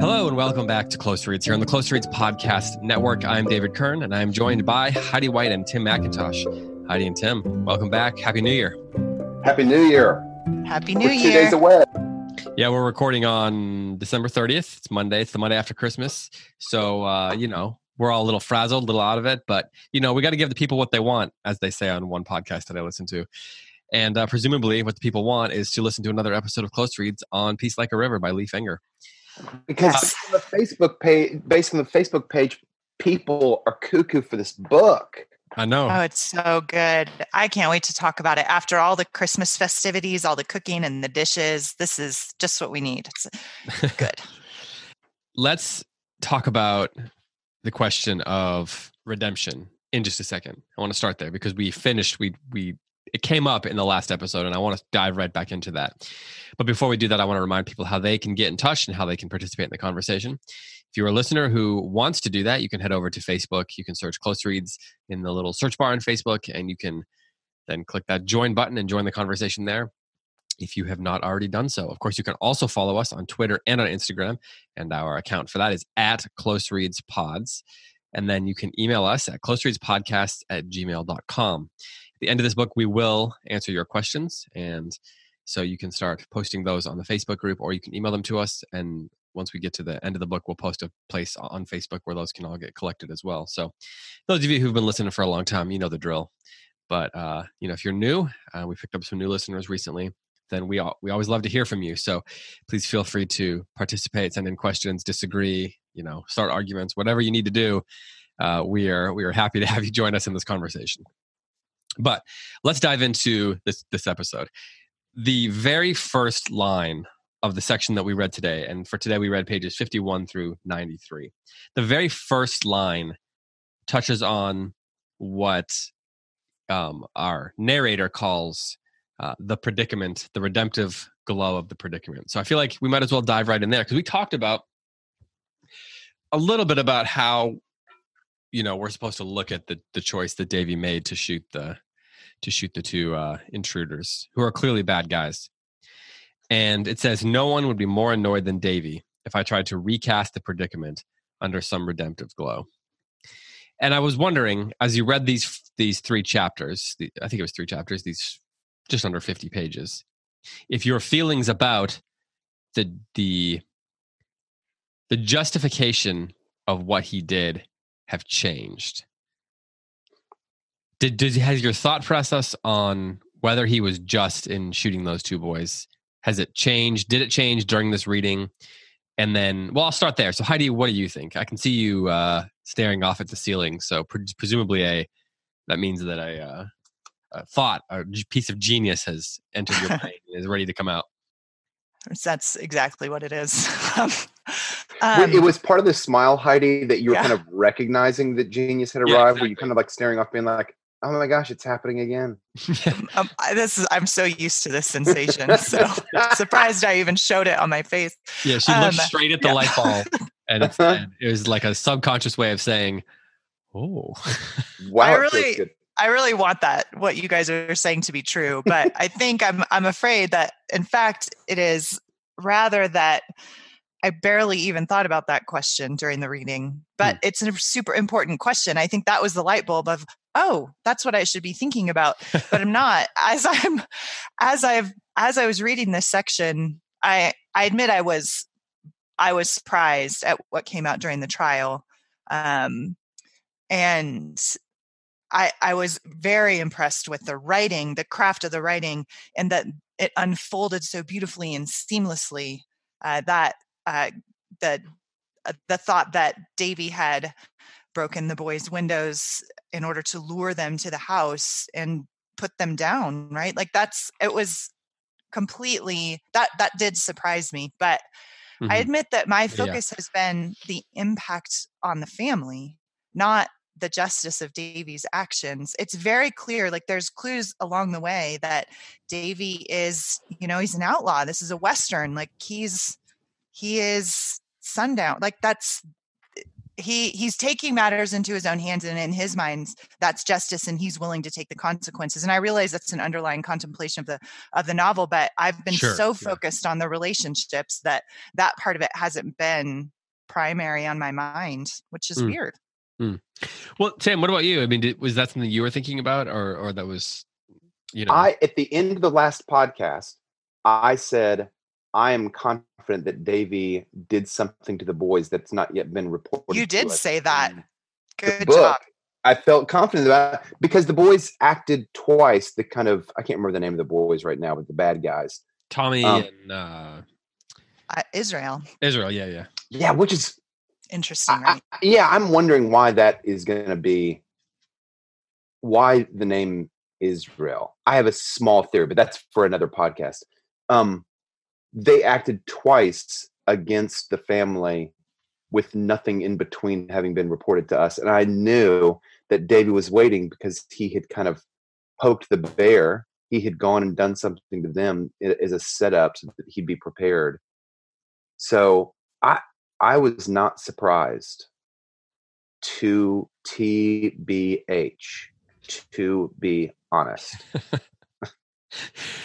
Hello and welcome back to Close Reads here on the Close Reads Podcast Network. I'm David Kern and I'm joined by Heidi White and Tim McIntosh. Heidi and Tim, welcome back. Happy New Year. Happy New Year. Happy New We're Year. two days away. Yeah, we're recording on December 30th. It's Monday. It's the Monday after Christmas. So, uh, you know, we're all a little frazzled, a little out of it, but, you know, we got to give the people what they want, as they say on one podcast that I listen to. And uh, presumably, what the people want is to listen to another episode of Close Reads on Peace Like a River by Leif Enger. Because on the Facebook page, based on the Facebook page, people are cuckoo for this book. I know. Oh, it's so good. I can't wait to talk about it. After all the Christmas festivities, all the cooking and the dishes, this is just what we need. It's good. Let's talk about the question of redemption in just a second. I want to start there because we finished we we it came up in the last episode and I want to dive right back into that. But before we do that, I want to remind people how they can get in touch and how they can participate in the conversation. If you're a listener who wants to do that, you can head over to Facebook. You can search Close Reads in the little search bar on Facebook and you can then click that join button and join the conversation there if you have not already done so. Of course, you can also follow us on Twitter and on Instagram, and our account for that is at Close Reads Pods. And then you can email us at closereadspodcast at gmail.com. The end of this book, we will answer your questions. And so you can start posting those on the Facebook group or you can email them to us. And once we get to the end of the book, we'll post a place on Facebook where those can all get collected as well. So those of you who've been listening for a long time, you know the drill. But uh, you know, if you're new, uh, we picked up some new listeners recently. Then we all, we always love to hear from you. So please feel free to participate, send in questions, disagree, you know, start arguments, whatever you need to do. Uh, we are we are happy to have you join us in this conversation. But let's dive into this this episode. The very first line of the section that we read today, and for today we read pages 51 through 93. The very first line touches on what um, our narrator calls uh, the predicament, the redemptive glow of the predicament. So I feel like we might as well dive right in there because we talked about a little bit about how you know we're supposed to look at the the choice that Davy made to shoot the to shoot the two uh, intruders who are clearly bad guys. And it says no one would be more annoyed than Davy if I tried to recast the predicament under some redemptive glow. And I was wondering, as you read these these three chapters, the, I think it was three chapters, these just under fifty pages, if your feelings about the the the justification of what he did have changed. Did, did has your thought process on whether he was just in shooting those two boys has it changed? Did it change during this reading? And then, well, I'll start there. So, Heidi, what do you think? I can see you uh, staring off at the ceiling. So, pre- presumably, a that means that a, uh, a thought, a g- piece of genius has entered your brain and is ready to come out. That's exactly what it is. Wait, it Um, was part of the smile, Heidi, that you were yeah. kind of recognizing that genius had Yeah, arrived. Were exactly. you kind of like staring off, being like, "Oh my gosh, it's happening again"? um, I- this is I'm so used to this sensation. So surprised I even showed it on my face. Yeah, she looked Um, straight at the yeah. light bulb, and, it's, and it was like a subconscious way of saying, "Oh, Wow, I really- I really want that what you guys are saying to be true, but I think I'm I'm afraid that in fact it is rather that I barely even thought about that question during the reading, but it's a super important question. I think that was the light bulb of oh, that's what I should be thinking about, but I'm not. As I'm as I've as I was reading this section, I I admit I was I was surprised at what came out during the trial. Um and I, I was very impressed with the writing, the craft of the writing, and that it unfolded so beautifully and seamlessly. Uh, that uh, the uh, the thought that Davy had broken the boys' windows in order to lure them to the house and put them down, right? Like that's it was completely that that did surprise me, but I Mhm. admit that my Yeah. focus has been the impact on the family, not the justice of Davy's actions. It's very clear, like there's clues along the way that Davy is, you know, he's an outlaw. This is a Western. Like he's he is sundown. Like that's he he's taking matters into his own hands and in his mind that's justice and he's willing to take the consequences and i realize that's an underlying contemplation of the of the novel but i've been Sure, so yeah. focused on the relationships that that part of it hasn't been primary on my mind which is Mm. weird Well, Sam, what about you? I mean, did, was that something you were thinking about, or or that was, you know, I at the end of the last podcast, I said I am confident that Davy did something to the boys that's not yet been reported. You did say that. good book. job I felt confident about it because the boys acted twice. The kind of I can't remember the name of the boys right now, but the bad guys. Tommy um, and uh, uh, israel Israel? Yeah, yeah. Yeah, which is interesting I- I- yeah. I'm wondering why that is going to be. Why the name Israel? I have a small theory, but that's for another podcast. Um, they acted twice against the family with nothing in between having been reported to us, and I knew that Davy was waiting because he had kind of poked the bear. He had gone and done something to them as a setup so that he'd be prepared. So I I was not surprised. To TBH, to be honest.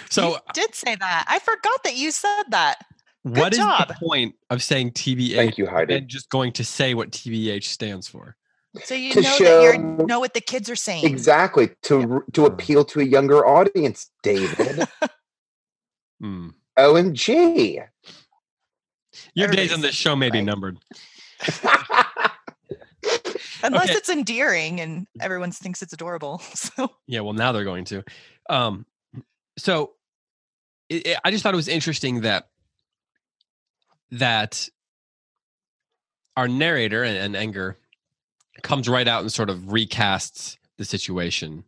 So, you did say that i forgot that you said that what is job. the point of saying TBH Thank you, Heidi. and just going to say what TBH stands for? so you To know that you know what the kids are saying Exactly to r- to appeal to a younger audience, David. Hmm. OMG. Your days on this show may be numbered. unless Okay. it's endearing and everyone thinks it's adorable so Yeah, well, now they're going to. Um, so it, it- I just thought it was interesting that that our narrator and, and comes right out and sort of recasts the situation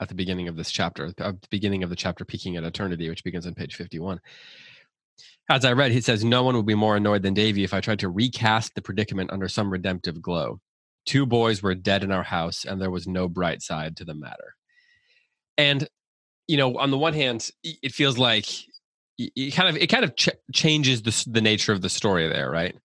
at the beginning of this chapter, at the beginning of the chapter "Peeking at Eternity," which begins on page fifty-one. As I read, he says, "No one would be more annoyed than Davy if I tried to recast the predicament under some redemptive glow." Two boys were dead in our house, and there was no bright side to the matter. And you know, on the one hand, it feels like it kind of it kind of ch- changes the the nature of the story there, right?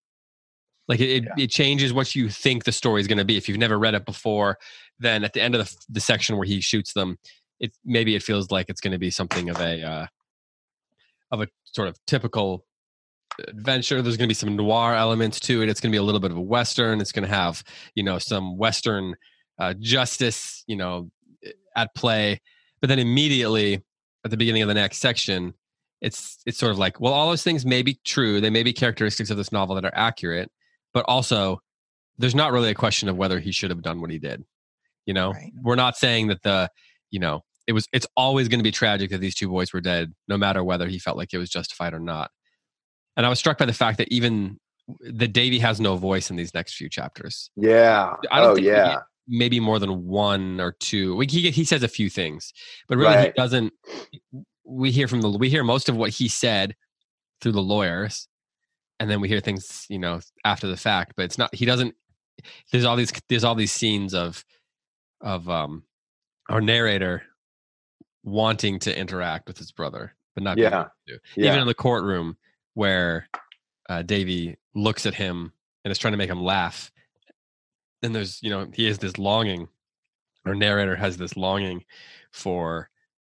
Like it, it, it changes what you think the story is going to be. If you've never read it before, then at the end of the, the section where he shoots them, it maybe it feels like it's going to be something of a uh, of a sort of typical adventure. There's going to be some noir elements to it. It's going to be a little bit of a western. It's going to have you know some western uh, justice, you know, at play. But then immediately at the beginning of the next section, it's it's sort of like, well, all those things may be true. They may be characteristics of this novel that are accurate, but also there's not really a question of whether he should have done what he did. You know, Right. we're not saying that the, you know, it was it's always going to be tragic that these two boys were dead, no matter whether he felt like it was justified or not. And I was struck by the fact that even the Davy has no voice in these next few chapters. yeah. I don't oh think we yeah. Maybe more than one or two. We, he he says a few things, but really he doesn't. We hear from the we hear most of what he said through the lawyers, and then we hear things you know after the fact. But it's not he doesn't. There's all these there's all these scenes of of um our narrator wanting to interact with his brother, but not Yeah. to. Yeah. Even in the courtroom where uh, Davy looks at him and is trying to make him laugh. Then there's, you know, he has this longing, our narrator has this longing for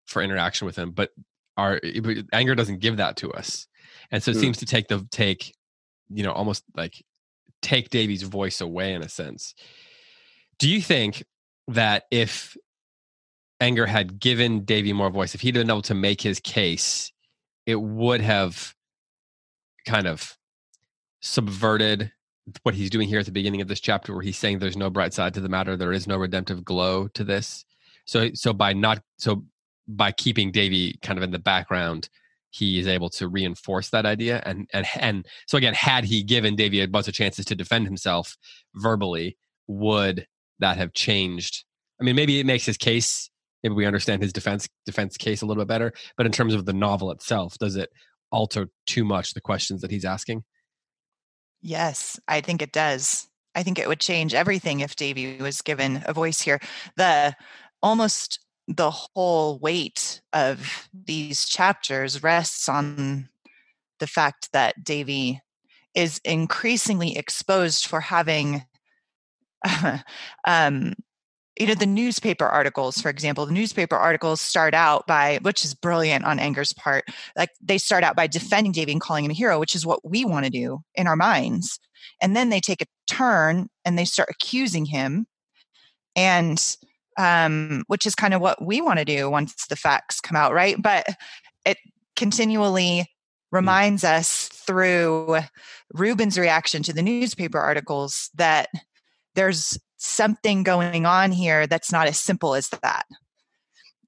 for interaction with him, but our Enger doesn't give that to us, and so it Mm. seems to take the take, you know, almost like take Davy's voice away in a sense. Do you think that if Enger had given Davy more voice, if he'd been able to make his case, it would have kind of subverted what he's doing here at the beginning of this chapter where he's saying there's no bright side to the matter there is no redemptive glow to this. So so by not so by keeping davy kind of in the background he is able to reinforce that idea and and and so again had he given davy a bunch of chances to defend himself verbally would that have changed? I mean maybe it makes his case maybe we understand his defense defense case a little bit better but in terms of the novel itself does it alter too much the questions that he's asking Yes, I think it does. I think it would change everything if Davy was given a voice here. The almost the whole weight of these chapters rests on the fact that Davy is increasingly exposed for having um, you know the newspaper articles for example the newspaper articles start out by which is brilliant on Enger's part like they start out by defending davy and calling him a hero which is what we want to do in our minds. And then they take a turn and they start accusing him. And um, which is kind of what we want to do once the facts come out right? But it continually hmm. reminds us through Reuben's reaction to the newspaper articles that there's something going on here that's not as simple as that.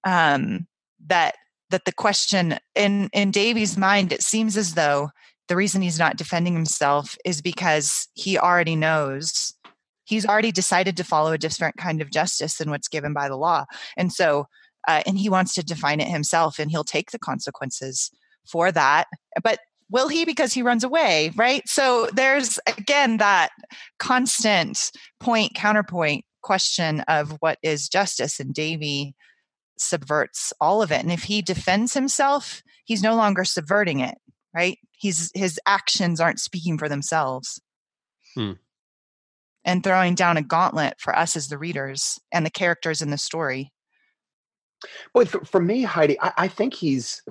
Um, that that the question in in Davy's mind, it seems as though the reason he's not defending himself is because he already knows he's already decided to follow a different kind of justice than what's given by the law, and so uh, and he wants to define it himself, and he'll take the consequences for that. But will he? Because he runs away right? So there's again that constant point counterpoint question of what is justice and davy subverts all of it. And if he defends himself he's no longer subverting it right? He's his actions aren't speaking for themselves. Hmm. and throwing down a gauntlet for us as the readers and the characters in the story. Well for, for me heidi I, I think he's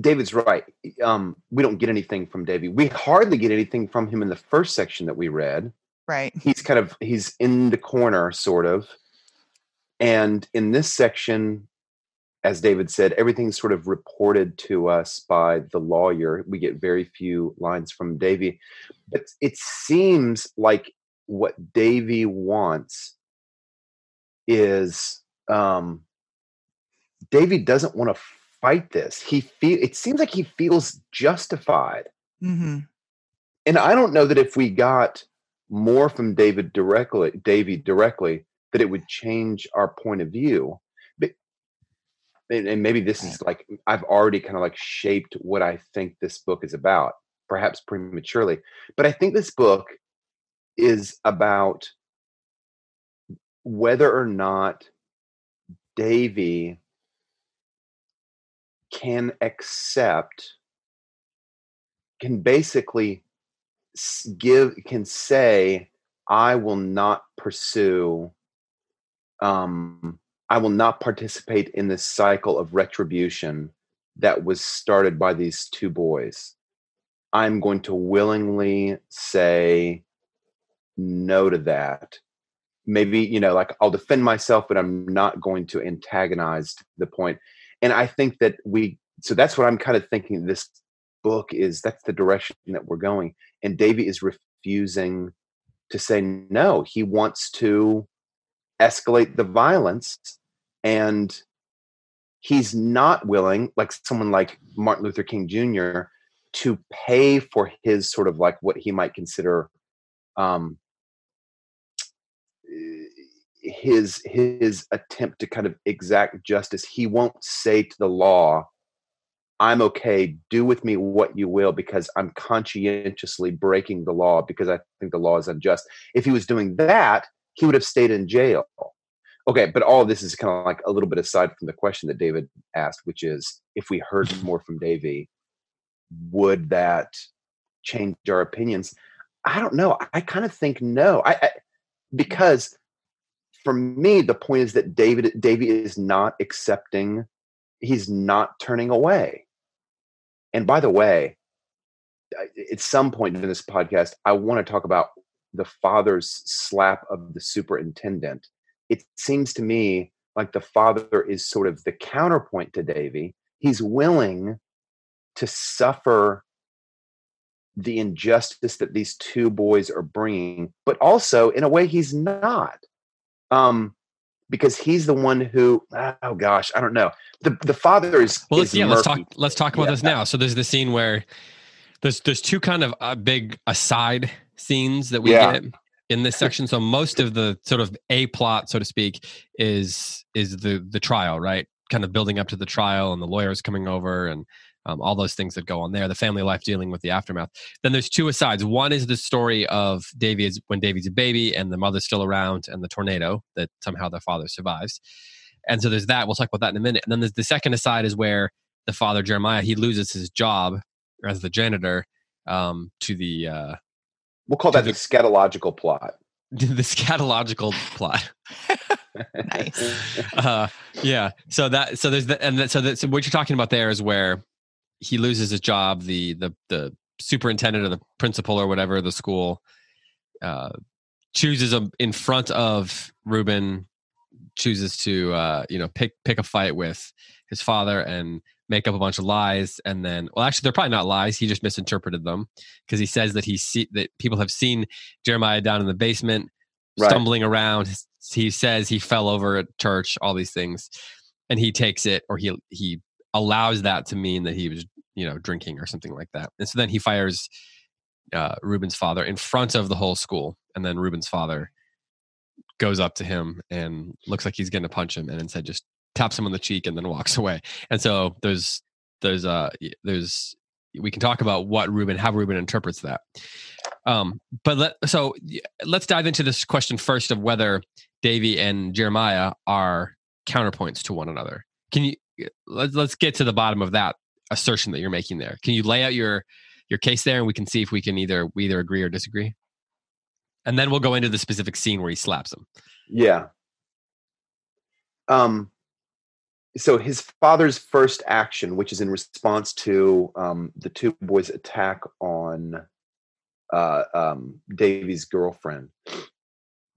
David's right. Um, we don't get anything from Davy. We hardly get anything from him in the first section that we read. Right. He's kind of he's in the corner, sort of. And in this section, as David said, everything's sort of reported to us by the lawyer. We get very few lines from Davy. But it seems like what Davy wants is um Davy doesn't want to fight this. He feel it seems like he feels justified. Mm-hmm. And I don't know that if we got more from David directly, Davy directly, that it would change our point of view. But and maybe this is like I've already kind of like shaped what I think this book is about, perhaps prematurely. But I think this book is about whether or not Davy can accept can basically give can say i will not pursue um i will not participate in this cycle of retribution that was started by these two boys. I'm going to willingly say no to that. Maybe you know like i'll defend myself but i'm not going to antagonize the point and I think that we so that's what I'm kind of thinking this book is that's the direction that we're going. And Davy is refusing to say no. He wants to escalate the violence and he's not willing, like someone like Martin Luther King Jr., to pay for his sort of like what he might consider um, his his attempt to kind of exact justice he won't say to the law i'm okay do with me what you will because i'm conscientiously breaking the law because i think the law is unjust. If he was doing that he would have stayed in jail. Okay but all this is kind of like a little bit aside from the question that david asked which is if we heard mm-hmm. more from davy would that change our opinions? I don't know. I kind of think no. I, I because for me, the point is that David Davy is not accepting, he's not turning away. And by the way, at some point in this podcast, I want to talk about the father's slap of the superintendent. It seems to me like the father is sort of the counterpoint to Davy. He's willing to suffer the injustice that these two boys are bringing, but also in a way he's not um, because he's the one who oh gosh i don't know. The the father is well let's, is yeah let's talk let's talk about yeah. this now. So there's the scene where there's there's two kind of uh, big aside scenes that we yeah. get in this section. So most of the sort of a plot so to speak is is the the trial right? Kind of building up to the trial and the lawyers coming over and um, all those things that go on there, the family life dealing with the aftermath. Then there's two asides. One is the story of Davy when Davy's a baby and the mother's still around and the tornado that somehow the father survives. And so there's that. We'll talk about that in a minute. And then there's the second aside is where the father Jeremiah he loses his job as the janitor um, to the uh, We'll call that the, the- scatological plot. the scatological plot. Nice. uh, yeah. So that so there's the and that, so that so what you're talking about there is where he loses his job. The the the superintendent or the principal or whatever the school uh, chooses him in front of Reuben. Chooses to uh, you know pick pick a fight with his father and make up a bunch of lies and then well actually they're probably not lies he just misinterpreted them because he says that he see that people have seen jeremiah down in the basement Right. stumbling around he says he fell over at church all these things and he takes it or he he allows that to mean that he was you know drinking or something like that. And so then he fires uh, Reuben's father in front of the whole school and then Reuben's father goes up to him and looks like he's going to punch him and instead just taps him on the cheek and then walks away. And so there's there's uh there's we can talk about what Reuben how Reuben interprets that. Um but let so let's dive into this question first of whether Davy and Jeremiah are counterpoints to one another. Can you let's let's get to the bottom of that assertion that you're making there can you lay out your your case there and we can see if we can either we either agree or disagree and then we'll go into the specific scene where he slaps him Yeah. Um. So his father's first action, which is in response to um, the two boys' attack on uh, um, Davy's girlfriend,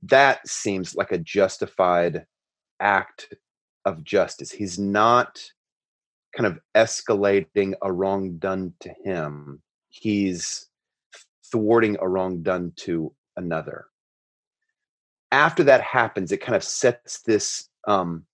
that seems like a justified act of justice. He's not kind of escalating a wrong done to him. He's thwarting a wrong done to another after that happens, it kind of sets this um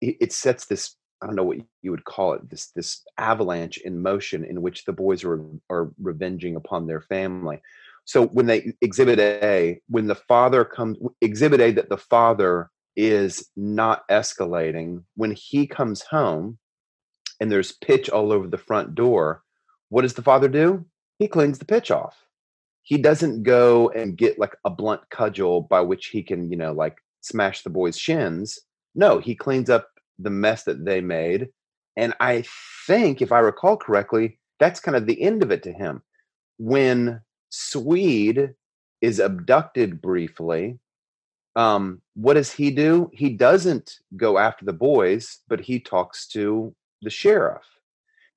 it, sets this I don't know what you would call it this this avalanche in motion in which the boys are are revenging upon their family. So when they exhibit A, when the father comes exhibit A that the father is not escalating, when he comes home and there's pitch all over the front door, what does the father do? He cleans the pitch off he doesn't go and get like a blunt cudgel by which he can, you know, like smash the boys' shins. No, he cleans up the mess that they made. And I think, if I recall correctly, that's kind of the end of it to him. When Swede is abducted briefly, um, what does he do? He doesn't go after the boys, but he talks to the sheriff.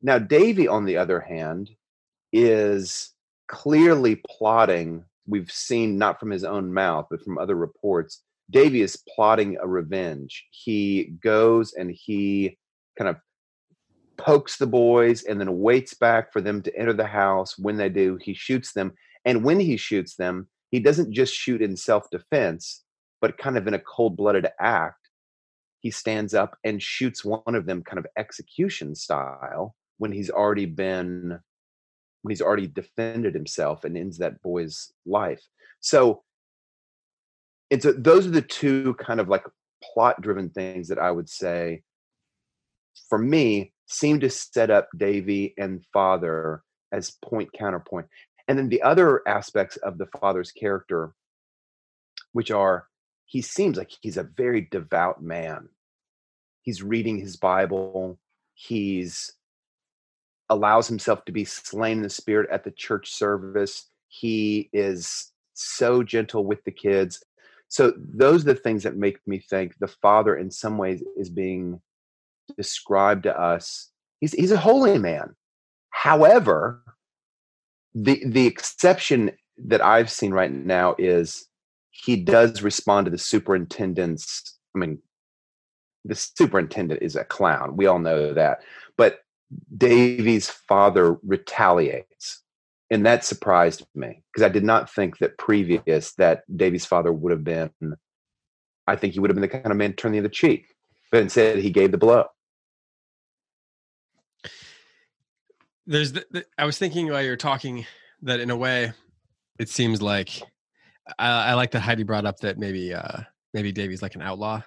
Now, Davy, on the other hand, is clearly plotting. We've seen not from his own mouth, but from other reports. Davy is plotting a revenge. He goes and he kind of pokes the boys and then waits back for them to enter the house. When they do, he shoots them. And when he shoots them, he doesn't just shoot in self defense, but kind of in a cold blooded act. He stands up and shoots one of them kind of execution style when he's already been when he's already defended himself and ends that boy's life. So, and so those are the two kind of like plot driven things that I would say for me seem to set up Davy and father as point counterpoint. And then the other aspects of the father's character, which are he seems like he's a very devout man. He's reading his Bible. He's allows himself to be slain in the spirit at the church service. He is so gentle with the kids. So those are the things that make me think the father in some ways is being described to us. He's he's a holy man. However, the the exception that I've seen right now is he does respond to the superintendent's I mean the superintendent is a clown. We all know that. But Davy's father retaliates. And that surprised me because I did not think that previous that Davy's father would have been, I think he would have been the kind of man to turn the other cheek. But instead, he gave the blow. There's, the, the, I was thinking while you're talking that in a way, it seems like I, I like that Heidi brought up that maybe, uh maybe Davy's like an outlaw.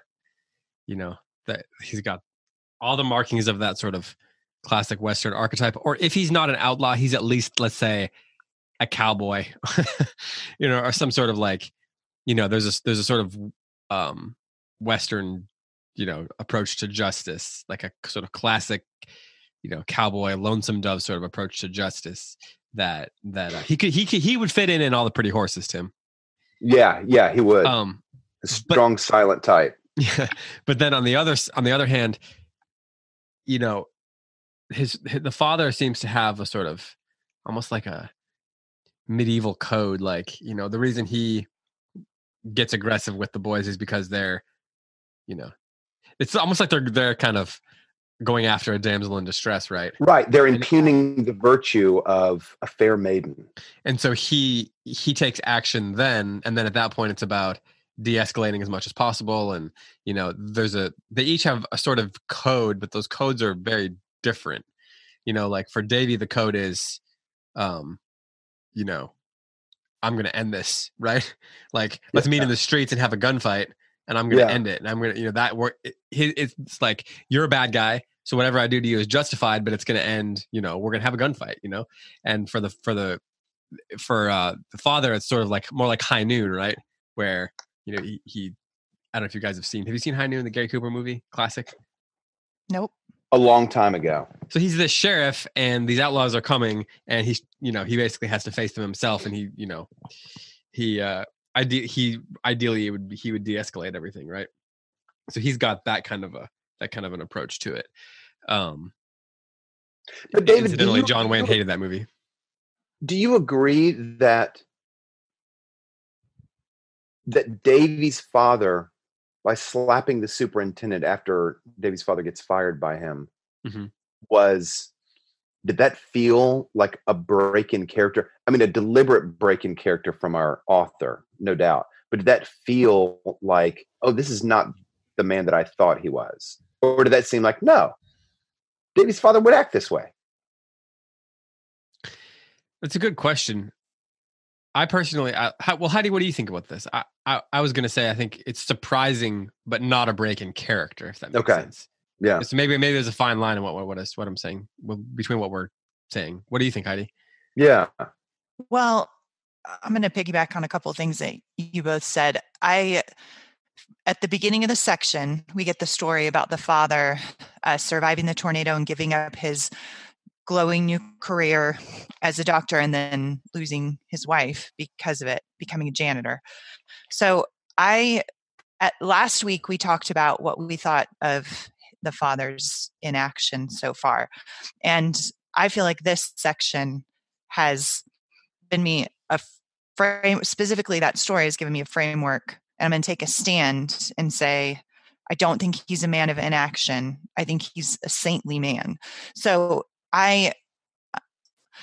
You know that he's got all the markings of that sort of classic Western archetype, or if he's not an outlaw, he's at least let's say a cowboy, you know, or some sort of like, you know, there's a there's a sort of um Western, you know, approach to justice, like a sort of classic, you know, cowboy, lonesome dove sort of approach to justice that that uh, he could he could he would fit in in all the pretty horses, Tim. Yeah, yeah, he would. Um, A strong, silent type. Yeah, but then on the other on the other hand, you know, his, his the father seems to have a sort of almost like a medieval code. Like you know, the reason he gets aggressive with the boys is because they're, you know, it's almost like they're they're kind of going after a damsel in distress, right? Right. They're impugning the virtue of a fair maiden. and so he he takes action then and then at that point it's about de-escalating as much as possible and you know there's a they each have a sort of code but those codes are very different. You know like for davy the code is um you know i'm gonna end this right? Like let's meet in the streets and have a gunfight and i'm gonna Yeah. end it and i'm gonna you know that work it, it's like you're a bad guy so whatever i do to you is justified but it's gonna end you know we're gonna have a gunfight you know? And for the for the for uh the father it's sort of like more like high noon right? Where you know he, he i don't know if you guys have seen have you seen high noon the gary cooper movie? Classic? Nope. A long time ago. so he's the sheriff and these outlaws are coming and he's you know he basically has to face them himself and he you know he uh ide- he ideally it would he would de-escalate everything right? So he's got that kind of a that kind of an approach to it. Um But David, do incidentally you- john wayne hated that movie. Do you agree that that Davy's father, by slapping the superintendent after Davy's father gets fired by him, Mhm. was did that feel like a break in character? I mean, a deliberate break in character from our author, no doubt. But did that feel like, oh, this is not the man that I thought he was? Or did that seem like, no, Davy's father would act this way? That's a good question. I personally, I, how, well, Heidi, what do you think about this? I, I, I was going to say I think it's surprising, but not a break in character. If that makes Okay. sense. Yeah. So maybe maybe there's a fine line in what what what, is, what I'm saying well, between what we're saying. What do you think, Heidi? Yeah. Well, I'm going to piggyback on a couple of things that you both said. I, at the beginning of the section, we get the story about the father uh, surviving the tornado and giving up his glowing new career as a doctor and then losing his wife because of it, becoming a janitor. So I, at last week, we talked about what we thought of the father's inaction so far. And I feel like this section has given me a frame specifically that story has given me a framework and i'm going to take a stand and say i don't think he's a man of inaction i think he's a saintly man so i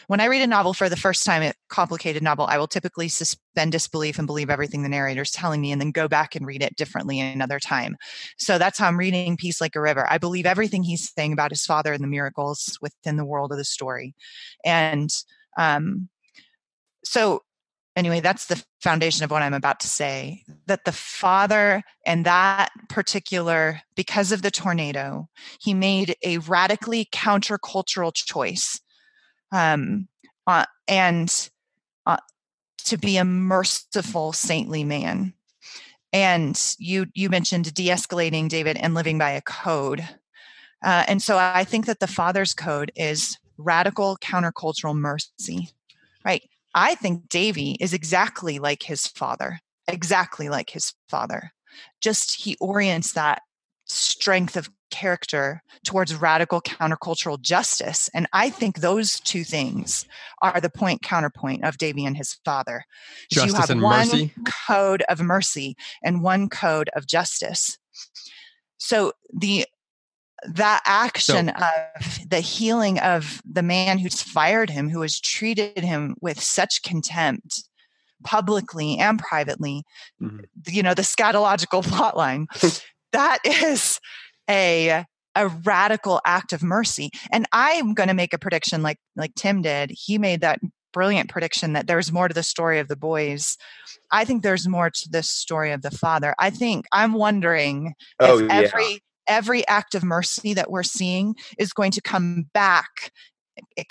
when i read a novel for the first time a complicated novel i will typically suspend disbelief and believe everything the narrator's telling me and then go back and read it differently another time. So that's how i'm reading peace like a river. I believe everything he's saying about his father and the miracles within the world of the story. And um, so anyway that's the foundation of what i'm about to say that the father and that particular because of the tornado he made a radically countercultural choice um, uh, and uh, to be a merciful saintly man. And you you mentioned de-escalating david and living by a code. Uh, and so i think that the father's code is radical countercultural mercy right I think Davy is exactly like his father, exactly like his father. Just he orients that strength of character towards radical countercultural justice. And I think those two things are the point counterpoint of Davy and his father. is you Justice have and one mercy? code of mercy and one code of justice. So the that action of the healing of the man who's fired him, who has treated him with such contempt publicly and privately, Mhm. you know, the scatological plotline, that is a a radical act of mercy. And I'm going to make a prediction like like Tim did. He made that brilliant prediction that there's more to the story of the boys. I think there's more to the story of the father. I think I'm wondering Oh, if yeah. every every act of mercy that we're seeing is going to come back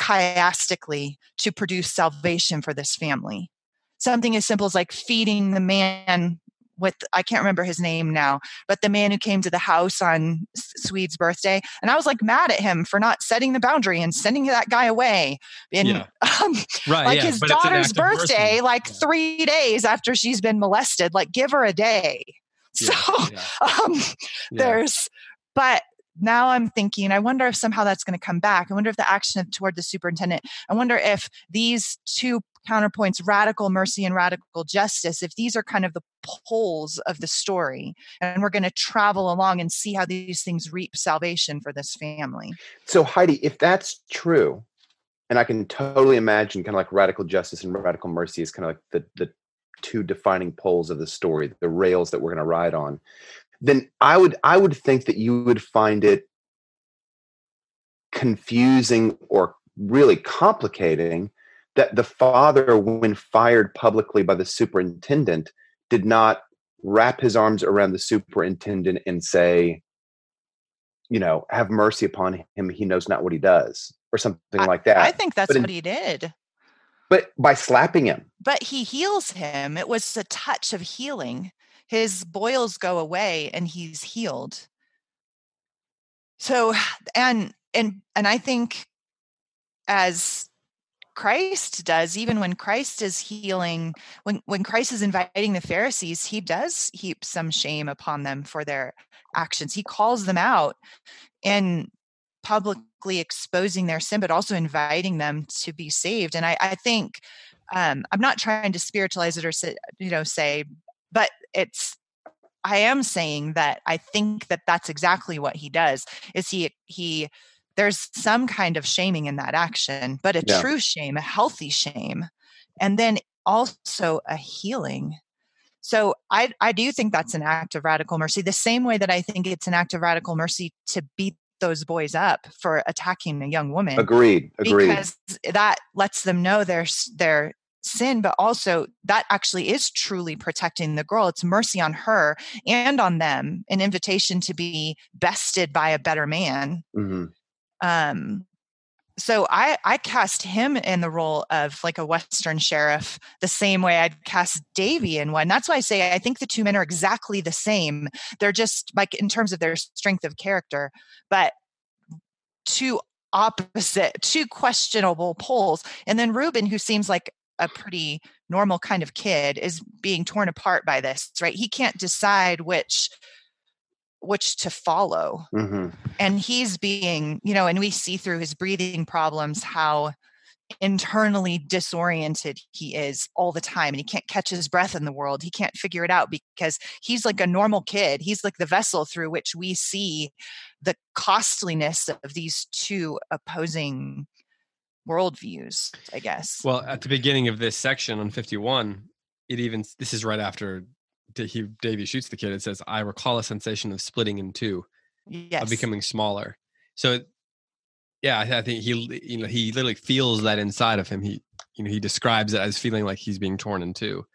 chiastically to produce salvation for this family something as simple as like feeding the man with I can't remember his name now, but the man who came to the house on Swede's birthday, and I was like mad at him for not setting the boundary and sending that guy away. And Yeah. um, Right. like yeah, his but daughter's act of mercy. birthday, like Yeah. three days after she's been molested, like give her a day. So Yeah, yeah, um, yeah. there's, but now I'm thinking, I wonder if somehow that's going to come back. I wonder if the action toward the superintendent, I wonder if these two counterpoints, radical mercy and radical justice, if these are kind of the poles of the story, and we're going to travel along and see how these things reap salvation for this family. So Heidi, if that's true, and I can totally imagine kind of like radical justice and radical mercy is kind of like the the two defining poles of the story, the rails that we're going to ride on, then I would I would think that you would find it confusing or really complicating that the father, when fired publicly by the superintendent, did not wrap his arms around the superintendent and say, you know, have mercy upon him. He knows not what he does, or something like that. I think that's but in- what he did. But by slapping him, But he heals him. It was a touch of healing. His boils go away and he's healed. So and and and I think as Christ does, even when Christ is healing, when when Christ is inviting the Pharisees, he does heap some shame upon them for their actions. He calls them out and publicly exposing their sin, but also inviting them to be saved. And I, I think um, I'm not trying to spiritualize it or say, you know say, but it's I am saying that I think that that's exactly what he does. Is he he there's some kind of shaming in that action, but a Yeah. true shame, a healthy shame, and then also a healing. So I I do think that's an act of radical mercy. The same way that I think it's an act of radical mercy to beat those boys up for attacking a young woman agreed, agreed. because that lets them know their their sin but also that actually is truly protecting the girl. It's mercy on her and on them an invitation to be bested by a better man. Hmm um so i i cast him in the role of like a western sheriff the same way i'd cast davy in one. That's why i say i think the two men are exactly the same. They're just like in terms of their strength of character but two opposite two questionable poles. And then Reuben who seems like a pretty normal kind of kid is being torn apart by this right? He can't decide which which to follow. Hmm and he's being you know and we see through his breathing problems how internally disoriented he is all the time and he can't catch his breath in the world. He can't figure it out because he's like a normal kid. He's like the vessel through which we see the costliness of these two opposing worldviews i guess. Well, at the beginning of this section on 51, it even this is right after Da- he Davy shoots the kid. It says, "I recall a sensation of splitting in two, yes of becoming smaller." So, yeah, I I think he you know he literally feels that inside of him. He you know he describes it as feeling like he's being torn in two.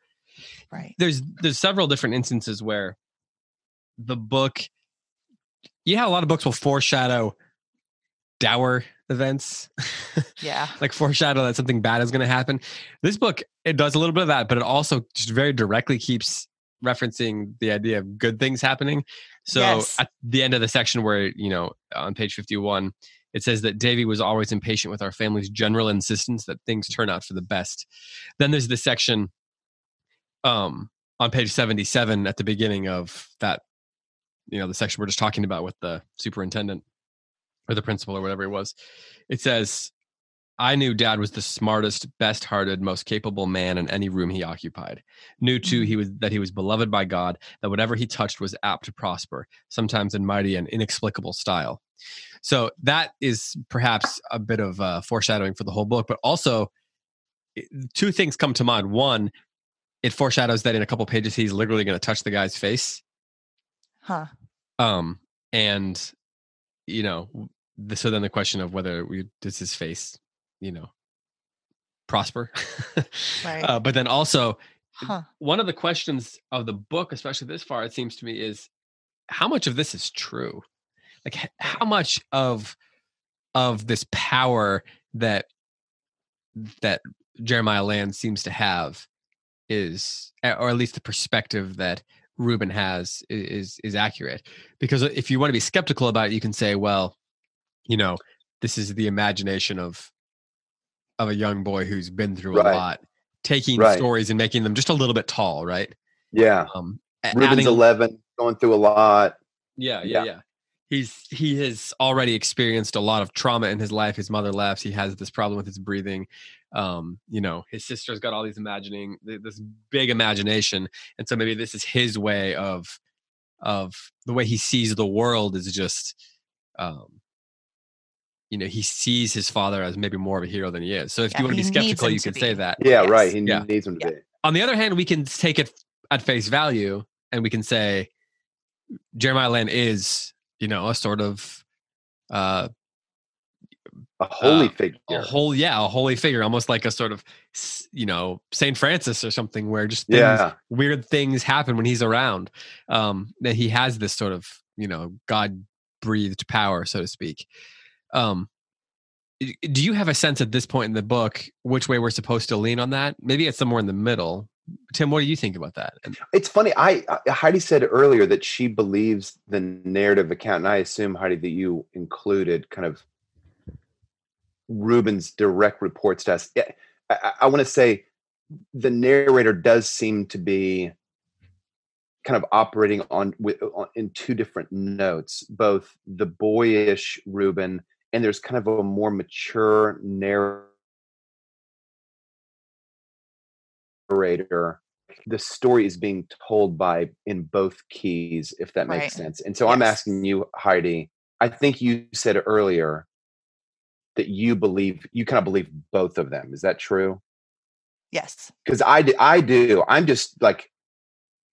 right There's there's several different instances where the book, yeah, a lot of books will foreshadow dour events. yeah like foreshadow that something bad is going to happen. This book it does a little bit of that, but it also just very directly keeps referencing the idea of good things happening. So Yes. at the end of the section where you know on page fifty one. It says that Davy was always impatient with our family's general insistence that things turn out for the best. Then there's this section um, on page 77 at the beginning of that, you know, the section we're just talking about with the superintendent or the principal or whatever it was. It says, I knew dad was the smartest, best hearted, most capable man in any room he occupied. Knew too he was that he was beloved by God, that whatever he touched was apt to prosper, sometimes in mighty and inexplicable style. So that is perhaps a bit of uh, foreshadowing for the whole book, but also two things come to mind. One, it foreshadows that in a couple pages he's literally going to touch the guy's face, huh um, and you know, so then the question of whether we does his face, you know, prosper, Right. uh, but then also huh one of the questions of the book, especially this far, it seems to me, is how much of this is true? Like how much of of this power that that Jeremiah Land seems to have is, or at least the perspective that Reuben has is is accurate. Because if you want to be skeptical about it, you can say, well, you know, this is the imagination of of a young boy who's been through Right. a lot, taking Right. stories and making them just a little bit tall, right? Yeah. Um, Reuben's adding- 11, going through a lot. Yeah, yeah, Yeah. yeah. He's he has already experienced a lot of trauma in his life. His mother left. He has this problem with his breathing. Um, you know, his sister's got all these imagining this big imagination, and so maybe this is his way of of the way he sees the world is just um you know he sees his father as maybe more of a hero than he is so if Yeah, you want to be skeptical you to can say that Yeah, Yes. right. He Yeah. needs him to Yeah. be. on the other hand, we can take it at face value and we can say Jeremiah Land is, you know, a sort of uh, A holy Uh, figure. a whole, yeah, a holy figure, almost like a sort of, you know, Saint Francis or something, where just things, yeah. weird things happen when he's around. Um, that he has this sort of, you know, God breathed power, so to speak. Um, do you have a sense at this point in the book which way we're supposed to lean on that? Maybe it's somewhere in the middle. Tim, what do you think about that? It's funny. I Heidi said earlier that she believes the narrative account, and I assume Heidi that you included kind of Reuben's direct reports to us. I, I, I want to say the narrator does seem to be kind of operating on on, in two different notes, both the boyish Reuben and there's kind of a more mature narrator the story is being told by in both keys if that makes Right. sense and so i'm asking you heidi i think you said earlier that you believe you kind of believe both of them is that true Yes. because I do, I do i'm just like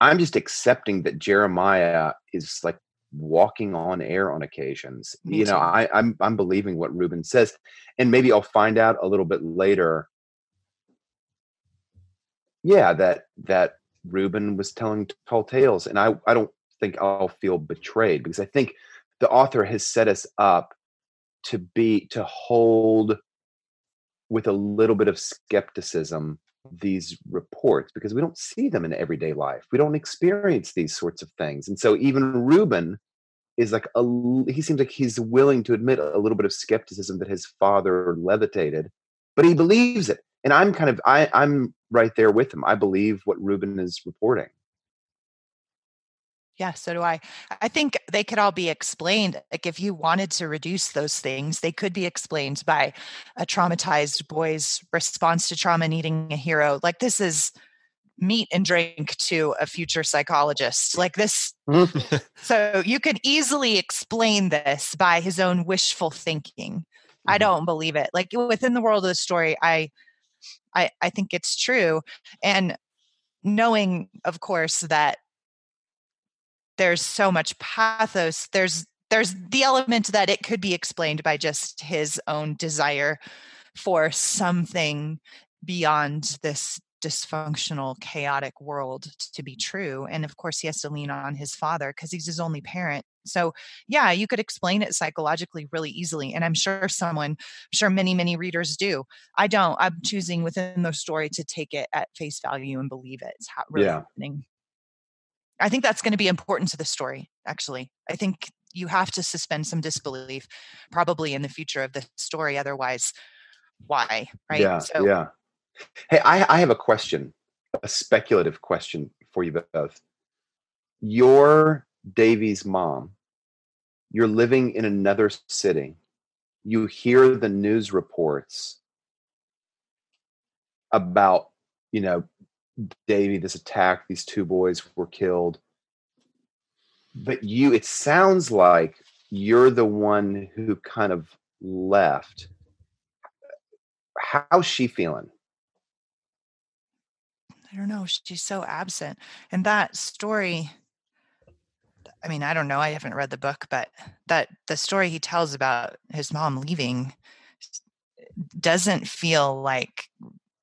i'm just accepting that jeremiah is like walking on air on occasions Me you know too. I, i'm i'm believing what reuben says and maybe i'll find out a little bit later yeah that that reuben was telling tall tales and i i don't think i'll feel betrayed because i think the author has set us up to be to hold with a little bit of skepticism these reports because we don't see them in everyday life. We don't experience these sorts of things. And so even reuben is like a he seems like he's willing to admit a little bit of skepticism that his father levitated but he believes it. And i'm kind of i i'm right there with him. I believe what reuben is reporting Yeah, so do I. I think they could all be explained. Like if you wanted to reduce those things, they could be explained by a traumatized boy's response to trauma needing a hero. Like this is meat and drink to a future psychologist. Like this so you could easily explain this by his own wishful thinking. I Mhm. don't believe it. Like within the world of the story, I I I think it's true. And knowing, of course, that there's so much pathos, there's there's mm-hmm. the element that it could be explained by just his own desire for something beyond this dysfunctional chaotic world to be true and of course he has to lean on his father because he's his only parent. So yeah you could explain it psychologically really easily and i'm sure someone i'm sure many many readers do. I don't. I'm choosing within the story to take it at face value and believe it. it's really Yeah. happening i think that's going to be important to the story actually i think you have to suspend some disbelief probably in the future of the story otherwise why right Yeah, yeah. Hey, I, I have a question, a speculative question for you both. You're Davy's mom. You're living in another city. You hear the news reports about, you know, Davy, this attack, these two boys were killed. But you, it sounds like you're the one who kind of left. How's she feeling? I don't know. She's so absent. And that story, I mean, I don't know. I haven't read the book, but that the story he tells about his mom leaving doesn't feel like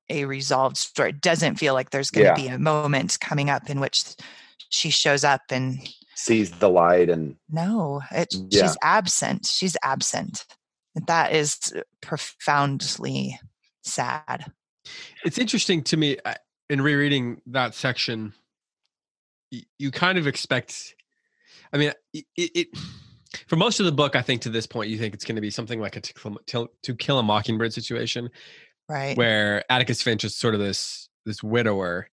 a resolved story. It doesn't feel like there's going to Yeah. be a moment coming up in which she shows up and sees the light and no, it, Yeah. she's absent. She's absent. That is profoundly sad. It's interesting to me uh, in rereading that section. you kind of expect. I mean, it, it for most of the book, I think to this point, you think it's going to be something like a to kill, to kill a mockingbird situation, right? Where Atticus Finch is sort of this this widower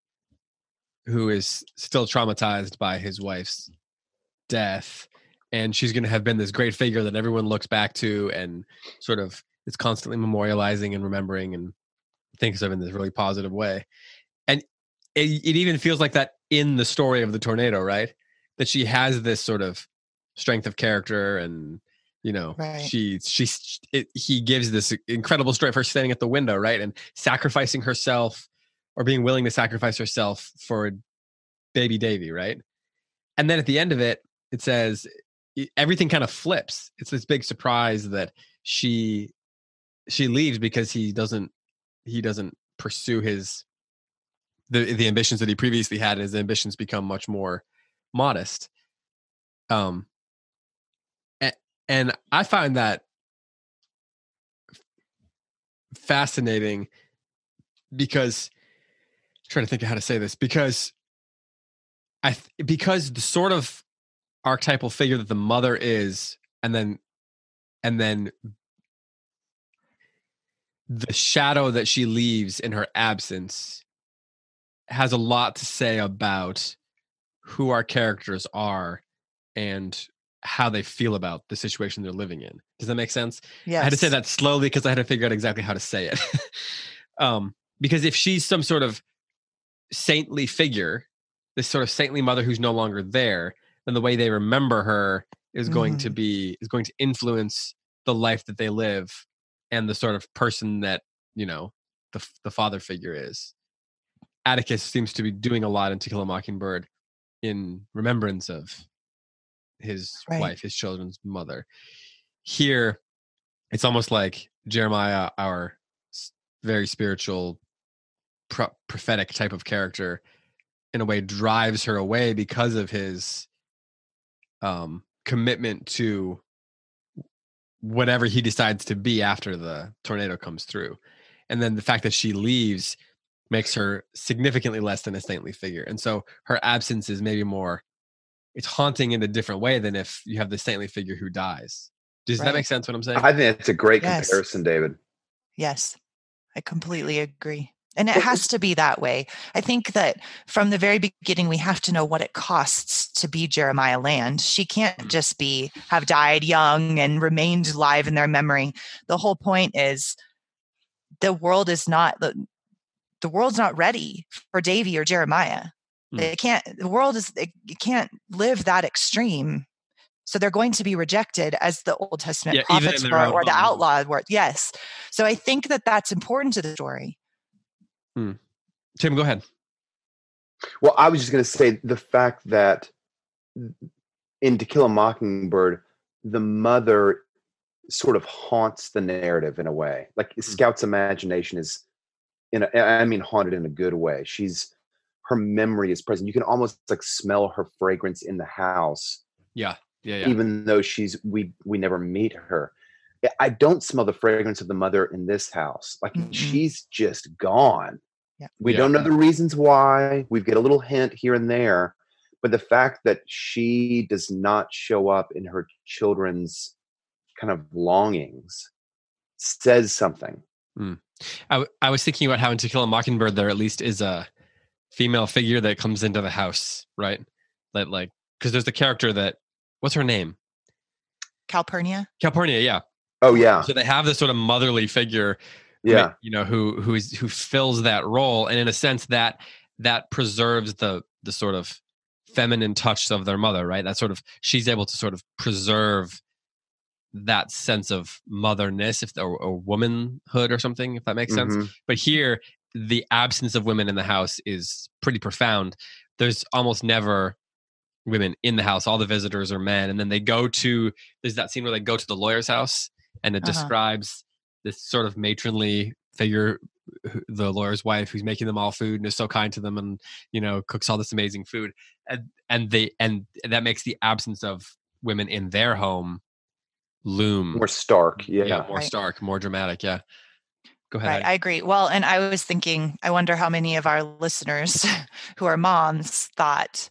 who is still traumatized by his wife's death, and she's going to have been this great figure that everyone looks back to and sort of is constantly memorializing and remembering and thinks of in this really positive way. And it, it even feels like that in the story of the tornado, right? That she has this sort of strength of character and you know right. she she it, he gives this incredible story of her standing at the window right and sacrificing herself or being willing to sacrifice herself for baby davy right? And then at the end of it it says everything kind of flips. It's this big surprise that she she leaves because he doesn't he doesn't pursue his the the ambitions that he previously had and his ambitions become much more modest. Um and I find that fascinating because I'm trying to think of how to say this because I because the sort of archetypal figure that the mother is and then and then the shadow that she leaves in her absence has a lot to say about who our characters are and how they feel about the situation they're living in. Does that make sense? Yeah. I had to say that slowly because I had to figure out exactly how to say it. um, because if she's some sort of saintly figure, this sort of saintly mother who's no longer there, then the way they remember her is going mm. to be is going to influence the life that they live and the sort of person that you know the the father figure is. Atticus seems to be doing a lot in To Kill a Mockingbird in remembrance of his right. wife, his children's mother. Here, it's almost like Jeremiah, our very spiritual, pro- prophetic type of character, in a way drives her away because of his um, commitment to whatever he decides to be after the tornado comes through. And then the fact that she leaves makes her significantly less than a saintly figure. And so her absence is maybe more it's haunting in a different way than if you have the saintly figure who dies. Does right. that make sense what I'm saying? I think it's a great yes. comparison, David. Yes, I completely agree. And it has to be that way. I think that from the very beginning, we have to know what it costs to be Jeremiah Land. She can't mm. just be, have died young and remained alive in their memory. The whole point is the world is not, the, the world's not ready for Davy or Jeremiah. Mm. They can't, the world is, it, it can't live that extreme. So they're going to be rejected as the Old Testament yeah, prophets were or the outlaw were. Yes. So I think that that's important to the story. Hmm. Tim, go ahead. Well, I was just going to say the fact that in To Kill a Mockingbird, the mother sort of haunts the narrative in a way. Like mm. Scout's imagination is, in a, I mean, haunted in a good way. She's her memory is present. You can almost like smell her fragrance in the house. Yeah. Yeah, yeah. Even though she's we we never meet her. I don't smell the fragrance of the mother in this house. Like mm-hmm. she's just gone. Yeah. We yeah. don't know the reasons why. We get a little hint here and there, but the fact that she does not show up in her children's kind of longings says something. Mm. I, w- I was thinking about how in To Kill a Mockingbird there at least is a female figure that comes into the house, right? That like because there's the character that what's her name? Calpurnia. Calpurnia, yeah. Oh yeah. So they have this sort of motherly figure, yeah, you know, who who is who fills that role, and in a sense that that preserves the the sort of feminine touch of their mother, right? That sort of she's able to sort of preserve that sense of motherness, if or, or womanhood or something, if that makes mm-hmm. sense. But here, the absence of women in the house is pretty profound. There's almost never women in the house. All the visitors are men. And then they go to, there's that scene where they go to the lawyer's house and it uh-huh. describes this sort of matronly figure, the lawyer's wife who's making them all food and is so kind to them and, you know, cooks all this amazing food. And, and they, and that makes the absence of women in their home loom more stark. Yeah. yeah more right. stark, more dramatic. Yeah. Go ahead. Right, I agree. Well, and I was thinking, I wonder how many of our listeners who are moms thought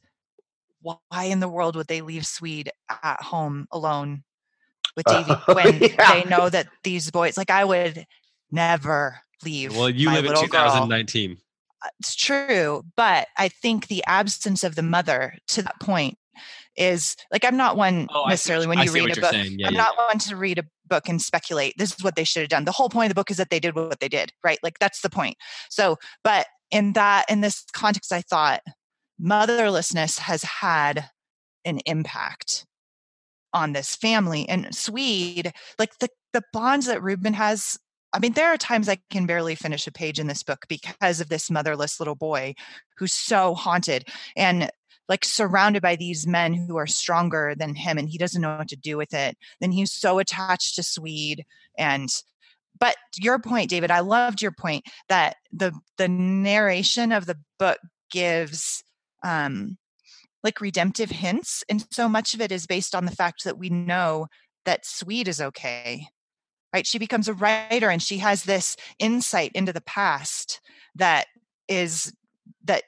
why in the world would they leave Swede at home alone with uh, Davy Oh, when yeah. they know that these boys like I would never leave. Well, you live in little girl. 2019. It's true, but I think the absence of the mother to that point is like I'm not one Oh, see necessarily when you read a book. Yeah, I'm yeah, not one to read a book and speculate. This is what they should have done. The whole point of the book is that they did what they did, right? Like that's the point. So, but in that in this context, I thought motherlessness has had an impact on this family and Swede, like the the bonds that Ruben has. I mean, there are times I can barely finish a page in this book because of this motherless little boy who's so haunted and like surrounded by these men who are stronger than him and he doesn't know what to do with it. Then he's so attached to Swede and but your point David, I loved your point that the the narration of the book gives um like redemptive hints and so much of it is based on the fact that we know that Swede is okay right she becomes a writer and she has this insight into the past that is that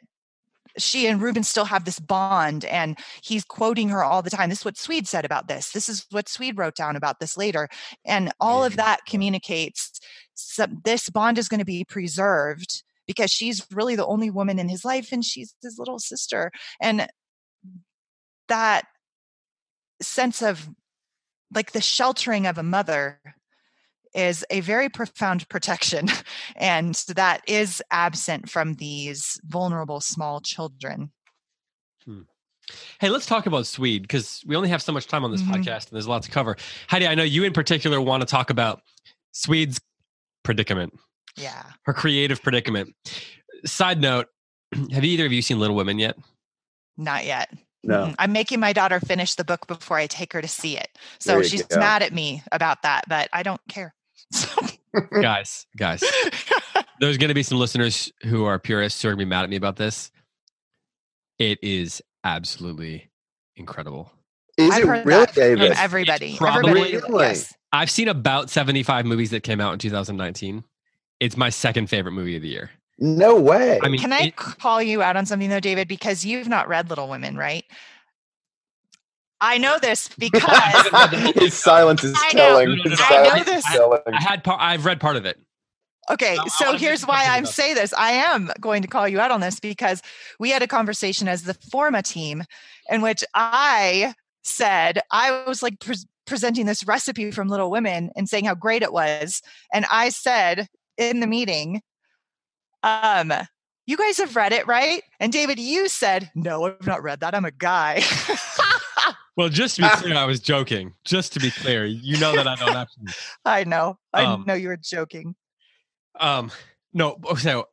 she and Ruben still have this bond and he's quoting her all the time this is what Swede said about this. This is what Swede wrote down about this later. And all of that communicates some, this bond is going to be preserved because she's really the only woman in his life and she's his little sister. And that sense of like the sheltering of a mother is a very profound protection and that is absent from these vulnerable small children Hey, let's talk about Swede because we only have so much time on this Mhm. podcast and there's a lot to cover. Heidi, I know you in particular want to talk about Swede's predicament, yeah her creative predicament. Side note, have either of you seen Little Women yet? not yet No. I'm making my daughter finish the book before i take her to see it so she's go. mad at me about that but i don't care guys, guys, there's going to be some listeners who are purists who are going to be mad at me about this. It is absolutely incredible. Is I've it heard really, that David? from everybody probably- everybody Really? yes I've seen about 75 movies that came out in 2019. It's my second favorite movie of the year. No way. I mean, Can I it- call you out on something though, David? Because you've not read Little Women, right? I know this because his silence is I know. telling. No, no, no, I know this. I, I had part, I've read part of it. okay, I- I so wanna here's why I'm about say this. I am going to call you out on this because we had a conversation as the Forma team in which I said I was like pre- presenting this recipe from Little Women and saying how great it was, and I said in the meeting, um. You guys have read it, right? And David, you said, No, I've not read that. I'm a guy. Well, just to be clear, I was joking. Just to be clear, you know that I don't actually. I know. I Um, know you were joking. Um, no. So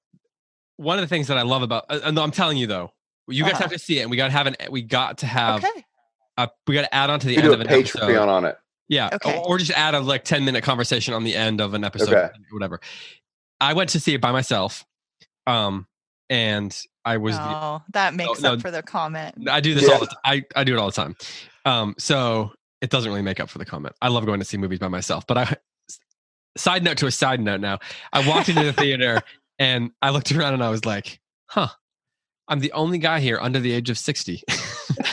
one of the things that I love about, uh, no, I'm telling you though, you guys Uh-huh. have to see it, and we got to have an, we got to have, Okay. a, we got to add on to the You end do of a an Patreon episode. on it. Yeah, Okay. or, or just add a like 10 minute conversation on the end of an episode, Okay. whatever. I went to see it by myself, um, and I was the Oh, that makes no, up for the comment. I do this Yeah. all the time. I, I do it all the time. Um, so it doesn't really make up for the comment. I love going to see movies by myself. But I side note to a side note now. I walked into the theater and I looked around and I was like, huh, I'm the only guy here under the age of 60.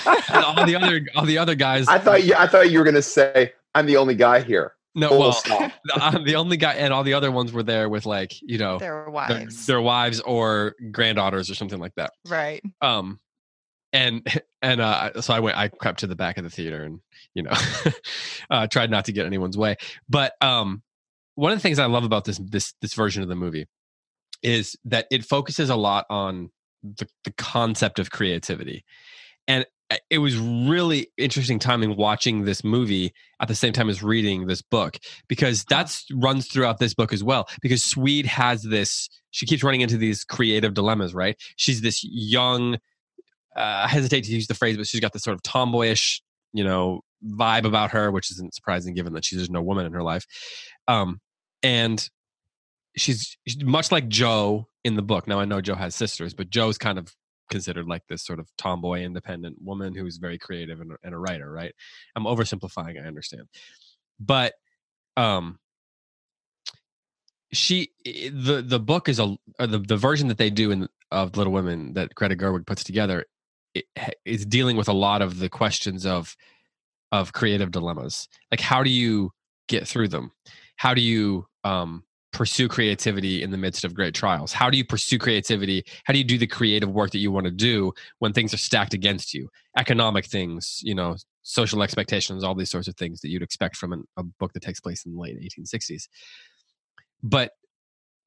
and all the other all the other guys I thought you. I thought you were going to say, "I'm the only guy here." No Full well stop. I'm the only guy and all the other ones were there with like, you know, Their their, wives. their wives or granddaughters or something like that. right. um and and uh so i went i crept to the back of the theater and you know uh tried not to get anyone's way but um one of the things i love about this this this version of the movie is that it focuses a lot on the, the concept of creativity and uh, it was really interesting timing watching this movie at the same time as reading this book because that's runs throughout this book as well because Swede has this she keeps running into these creative dilemmas right? She's this young uh, I hesitate to use the phrase but she's got this sort of tomboyish you know vibe about her which isn't surprising given that she's there's no woman in her life. Um and she's much like Jo in the book. Now I know Jo has sisters but Jo's kind of considered like this sort of tomboy independent woman who's very creative and, and a writer right i'm oversimplifying i understand but um she the the book is a the, the version that they do in of little women that greta gerwig puts together is dealing with a lot of the questions of of creative dilemmas. Like how do you get through them? How do you um, pursue creativity in the midst of great trials? How do you pursue creativity? How do you do the creative work that you want to do when things are stacked against you? Economic things, you know, social expectations, all these sorts of things that you'd expect from an, a book that takes place in the late 1860s. But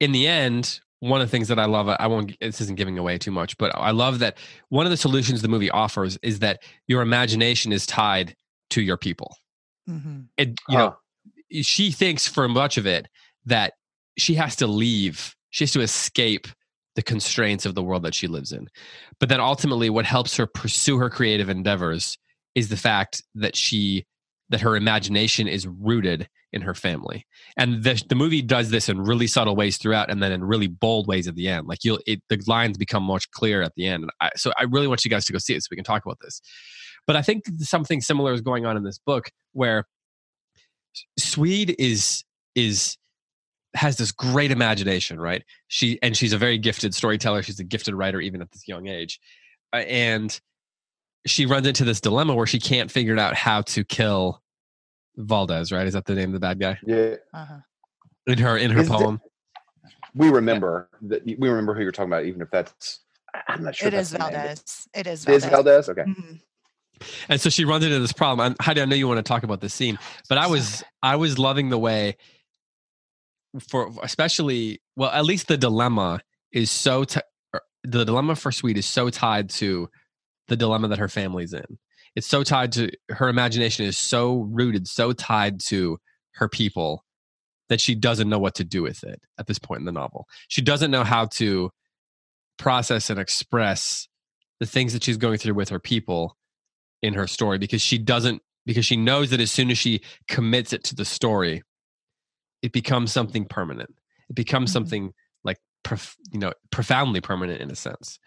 in the end, one of the things that I love, I won't, this isn't giving away too much, but I love that one of the solutions the movie offers is that your imagination is tied to your people. Mm-hmm. It, you know, she thinks for much of it that she has to leave, she has to escape the constraints of the world that she lives in. But then ultimately, what helps her pursue her creative endeavors is the fact that she that her imagination is rooted in her family. And the, the movie does this in really subtle ways throughout and then in really bold ways at the end. Like you'll it, the lines become much clearer at the end. And I, so I really want you guys to go see it so we can talk about this. But I think something similar is going on in this book where Swede is is has this great imagination, right? She and she's a very gifted storyteller. She's a gifted writer, even at this young age, uh, and she runs into this dilemma where she can't figure out how to kill Valdez. Right? Is that the name of the bad guy? Yeah. Uh-huh. In her in her is poem, we remember yeah. that we remember who you're talking about, even if that's I'm not sure. It is Valdez. It is Valdez. It is Valdez. Okay. Mm-hmm. And so she runs into this problem. Heidi, I know you want to talk about this scene, but I was I was loving the way for especially well at least the dilemma is so t- er, the dilemma for Swede is so tied to the dilemma that her family's in. It's so tied to her imagination is so rooted, so tied to her people that she doesn't know what to do with it at this point in the novel. She doesn't know how to process and express the things that she's going through with her people in her story because she doesn't because she knows that as soon as she commits it to the story it becomes something permanent it becomes mm-hmm. something like prof, you know profoundly permanent in a sense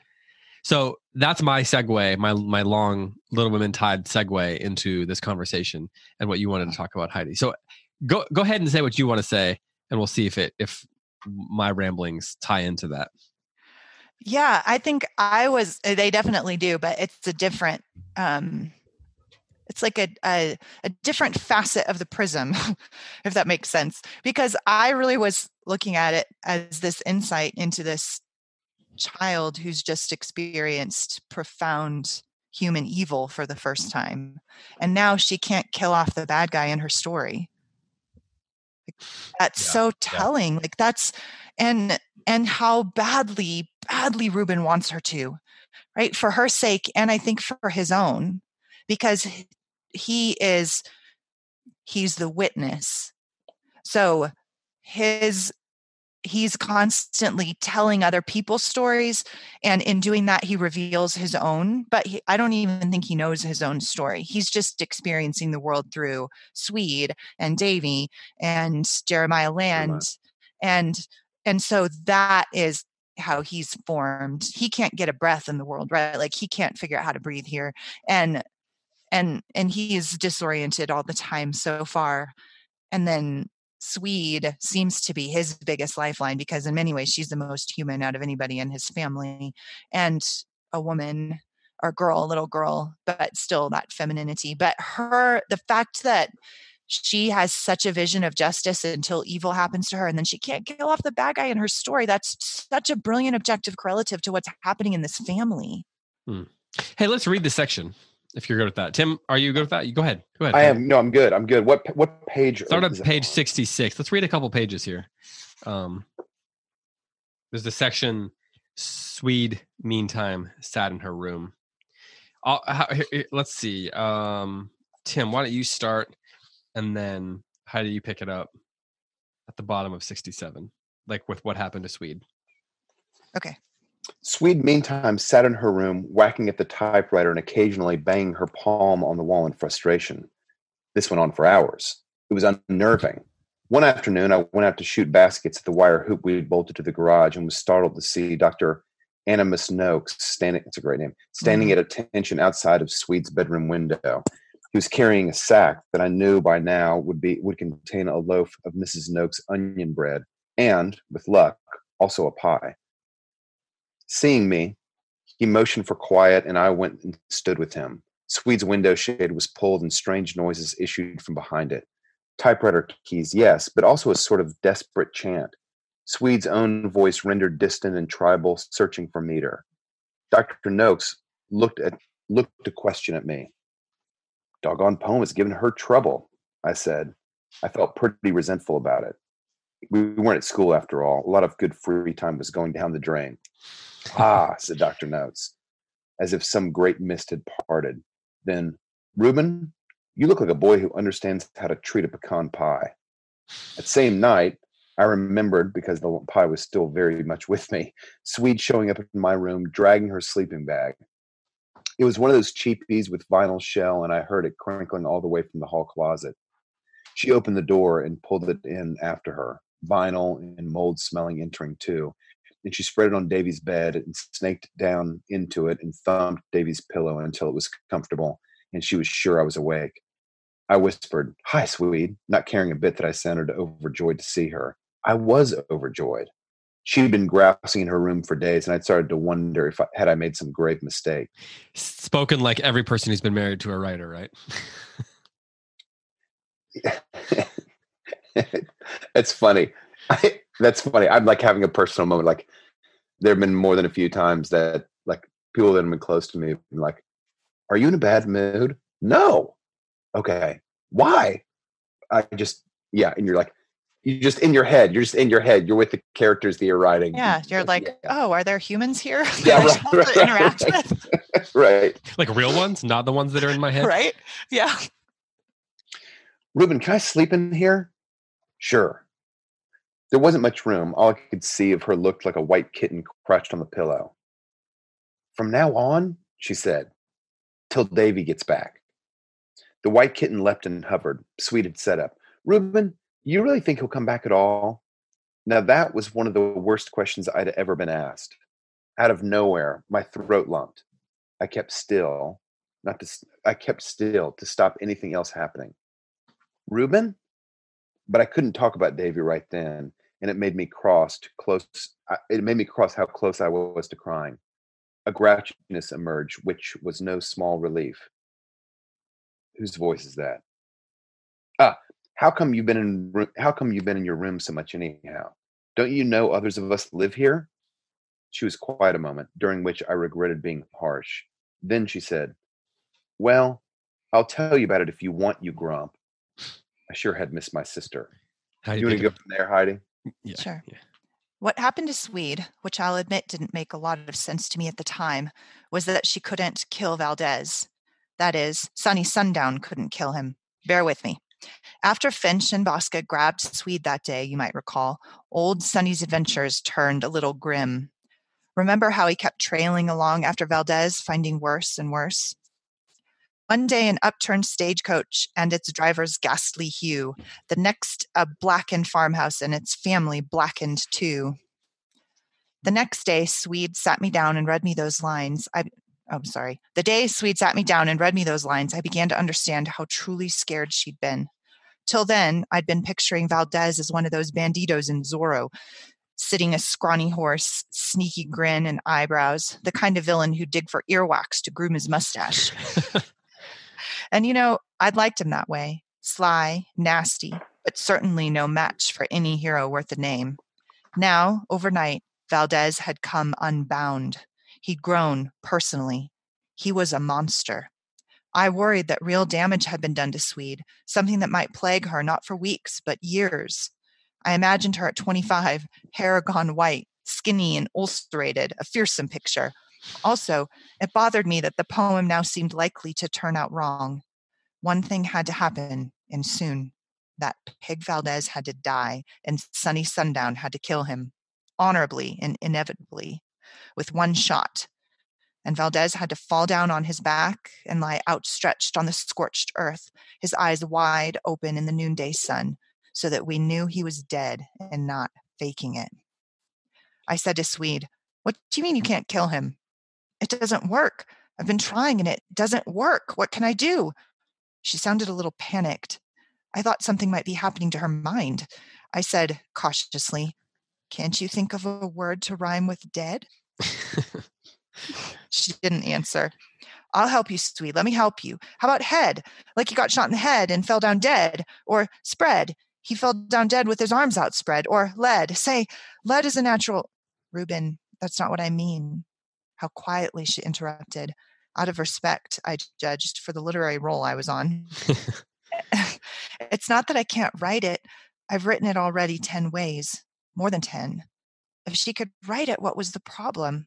so that's my segue my my long little women tied segue into this conversation and what you wanted to talk about heidi so go go ahead and say what you want to say and we'll see if it if my ramblings tie into that yeah, I think I was. They definitely do, but it's a different. Um, it's like a, a, a different facet of the prism, if that makes sense. Because I really was looking at it as this insight into this child who's just experienced profound human evil for the first time, and now she can't kill off the bad guy in her story. That's yeah, so telling. Yeah. Like that's and and how badly badly Reuben wants her to, right? For her sake, and I think for his own, because he is, he's the witness. So his, he's constantly telling other people's stories. And in doing that, he reveals his own, but he, I don't even think he knows his own story. He's just experiencing the world through Swede and Davy and Jeremiah Land. And and so that is how he's formed he can't get a breath in the world right like he can't figure out how to breathe here and and and he is disoriented all the time so far and then swede seems to be his biggest lifeline because in many ways she's the most human out of anybody in his family and a woman or girl a little girl but still that femininity. But her the fact that she has such a vision of justice until evil happens to her and then she can't kill off the bad guy in her story that's such a brilliant objective correlative to what's happening in this family. Hmm. hey let's read the section if you're good with that. Tim are you good with that? You go ahead. Go ahead i am. No i'm good. I'm good. What what page start at page 66 let's read a couple pages here. Um there's the section swede meantime sat in her room. How, here, let's see. Um tim why don't you start and then how do you pick it up at the bottom of 67 like with what happened to swede. Okay swede meantime sat in her room whacking at the typewriter and occasionally banging her palm on the wall in frustration this went on for hours it was unnerving one afternoon i went out to shoot baskets at the wire hoop we had bolted to the garage and was startled to see dr animus noakes standing it's a great name standing mm-hmm. at attention outside of swede's bedroom window he was carrying a sack that I knew by now would be would contain a loaf of Mrs. Noakes' onion bread and, with luck, also a pie. Seeing me, He motioned for quiet, and I went and stood with him. Swede's window shade was pulled, and strange noises issued from behind it. Typewriter keys, yes, but also a sort of desperate chant. Swede's own voice rendered distant and tribal, searching for meter. Dr. Noakes looked at looked a question at me. Doggone poem has given her trouble, I said. I felt pretty resentful about it. We weren't at school after all. A lot of good free time was going down the drain. Ah, said Dr. Noakes, as if some great mist had parted. Then, Reuben, you look like a boy who understands how to treat a pecan pie. That same night, I remembered, because the pie was still very much with me, Swede showing up in my room, dragging her sleeping bag. It was one of those cheapies with vinyl shell, and I heard it crinkling all the way from the hall closet. She opened the door and pulled it in after her, vinyl and mold smelling entering too. And she spread it on Davy's bed and snaked down into it and thumped Davy's pillow until it was comfortable and she was sure I was awake. I whispered, Hi, Swede, not caring a bit that I sounded overjoyed to see her. I was overjoyed. She'd been grousing in her room for days, and I'd started to wonder if I, had I made some grave mistake. Spoken like every person who's been married to a writer, right? that's funny. I, that's funny. I'm like having a personal moment. Like there have been more than a few times that like people that have been close to me have been like, "Are you in a bad mood?" No. Okay. Why? I just yeah, and you're like, you just in your head. You're just in your head. You're with the characters that you're writing. Yeah, you're like, yeah. oh, are there humans here? Yeah, right, right, interact right, with? right. Like real ones, not the ones that are in my head. Right. Yeah. Reuben, can I sleep in here? Sure. There wasn't much room. All I could see of her looked like a white kitten crouched on the pillow. From now on, she said, till Davy gets back. The white kitten leapt and hovered. Swede had set up. Reuben, you really think he'll come back at all? Now, that was one of the worst questions I'd ever been asked. Out of nowhere, my throat lumped. I kept still, not to, I kept still to stop anything else happening. Reuben? But I couldn't talk about Davy right then, and it made me cross close. It made me cross how close I was to crying. A grouchiness emerged, which was no small relief. Whose voice is that? Ah, how come you've been in how come you've been in your room so much anyhow don't you know others of us live here she was quiet a moment during which i regretted being harsh then she said well i'll tell you about it if you want you grump i sure had missed my sister How do you want to go from there heidi yeah, sure yeah. What happened to Swede, which I'll admit didn't make a lot of sense to me at the time, was that she couldn't kill Valdez. That is, Sunny Sundown couldn't kill him. Bear with me. After Finch and Basca grabbed Swede that day, you might recall, old Sunny's adventures turned a little grim. Remember how he kept trailing along after Valdez, finding worse and worse? One day, an upturned stagecoach and its driver's ghastly hue. The next, a blackened farmhouse and its family blackened too. The next day, Swede sat me down and read me those lines. I, oh, sorry. The day Swede sat me down and read me those lines, I began to understand how truly scared she'd been. Till then, I'd been picturing Valdez as one of those banditos in Zorro, sitting a scrawny horse, sneaky grin and eyebrows, the kind of villain who'd dig for earwax to groom his mustache. and you know, I'd liked him that way sly, nasty, but certainly no match for any hero worth a name. Now, overnight, Valdez had come unbound. He'd grown personally. He was a monster. I worried that real damage had been done to Swede, something that might plague her not for weeks, but years. I imagined her at 25, hair gone white, skinny and ulcerated, a fearsome picture. Also, it bothered me that the poem now seemed likely to turn out wrong. One thing had to happen, and soon. That Pig Valdez had to die, and Sunny Sundown had to kill him, honorably and inevitably, with one shot, and Valdez had to fall down on his back and lie outstretched on the scorched earth, his eyes wide open in the noonday sun, so that we knew he was dead and not faking it. I said to Swede, What do you mean you can't kill him? It doesn't work. I've been trying and it doesn't work. What can I do? She sounded a little panicked. I thought something might be happening to her mind. I said cautiously, Can't you think of a word to rhyme with dead? She didn't answer. I'll help you, Swede. Let me help you. How about head? Like he got shot in the head and fell down dead. Or spread. He fell down dead with his arms outspread. Or lead. Say, lead is a natural. Reuben, that's not what I mean. How quietly she interrupted. Out of respect, I judged for the literary role I was on. it's not that I can't write it. I've written it already 10 ways, more than 10. If she could write it, what was the problem?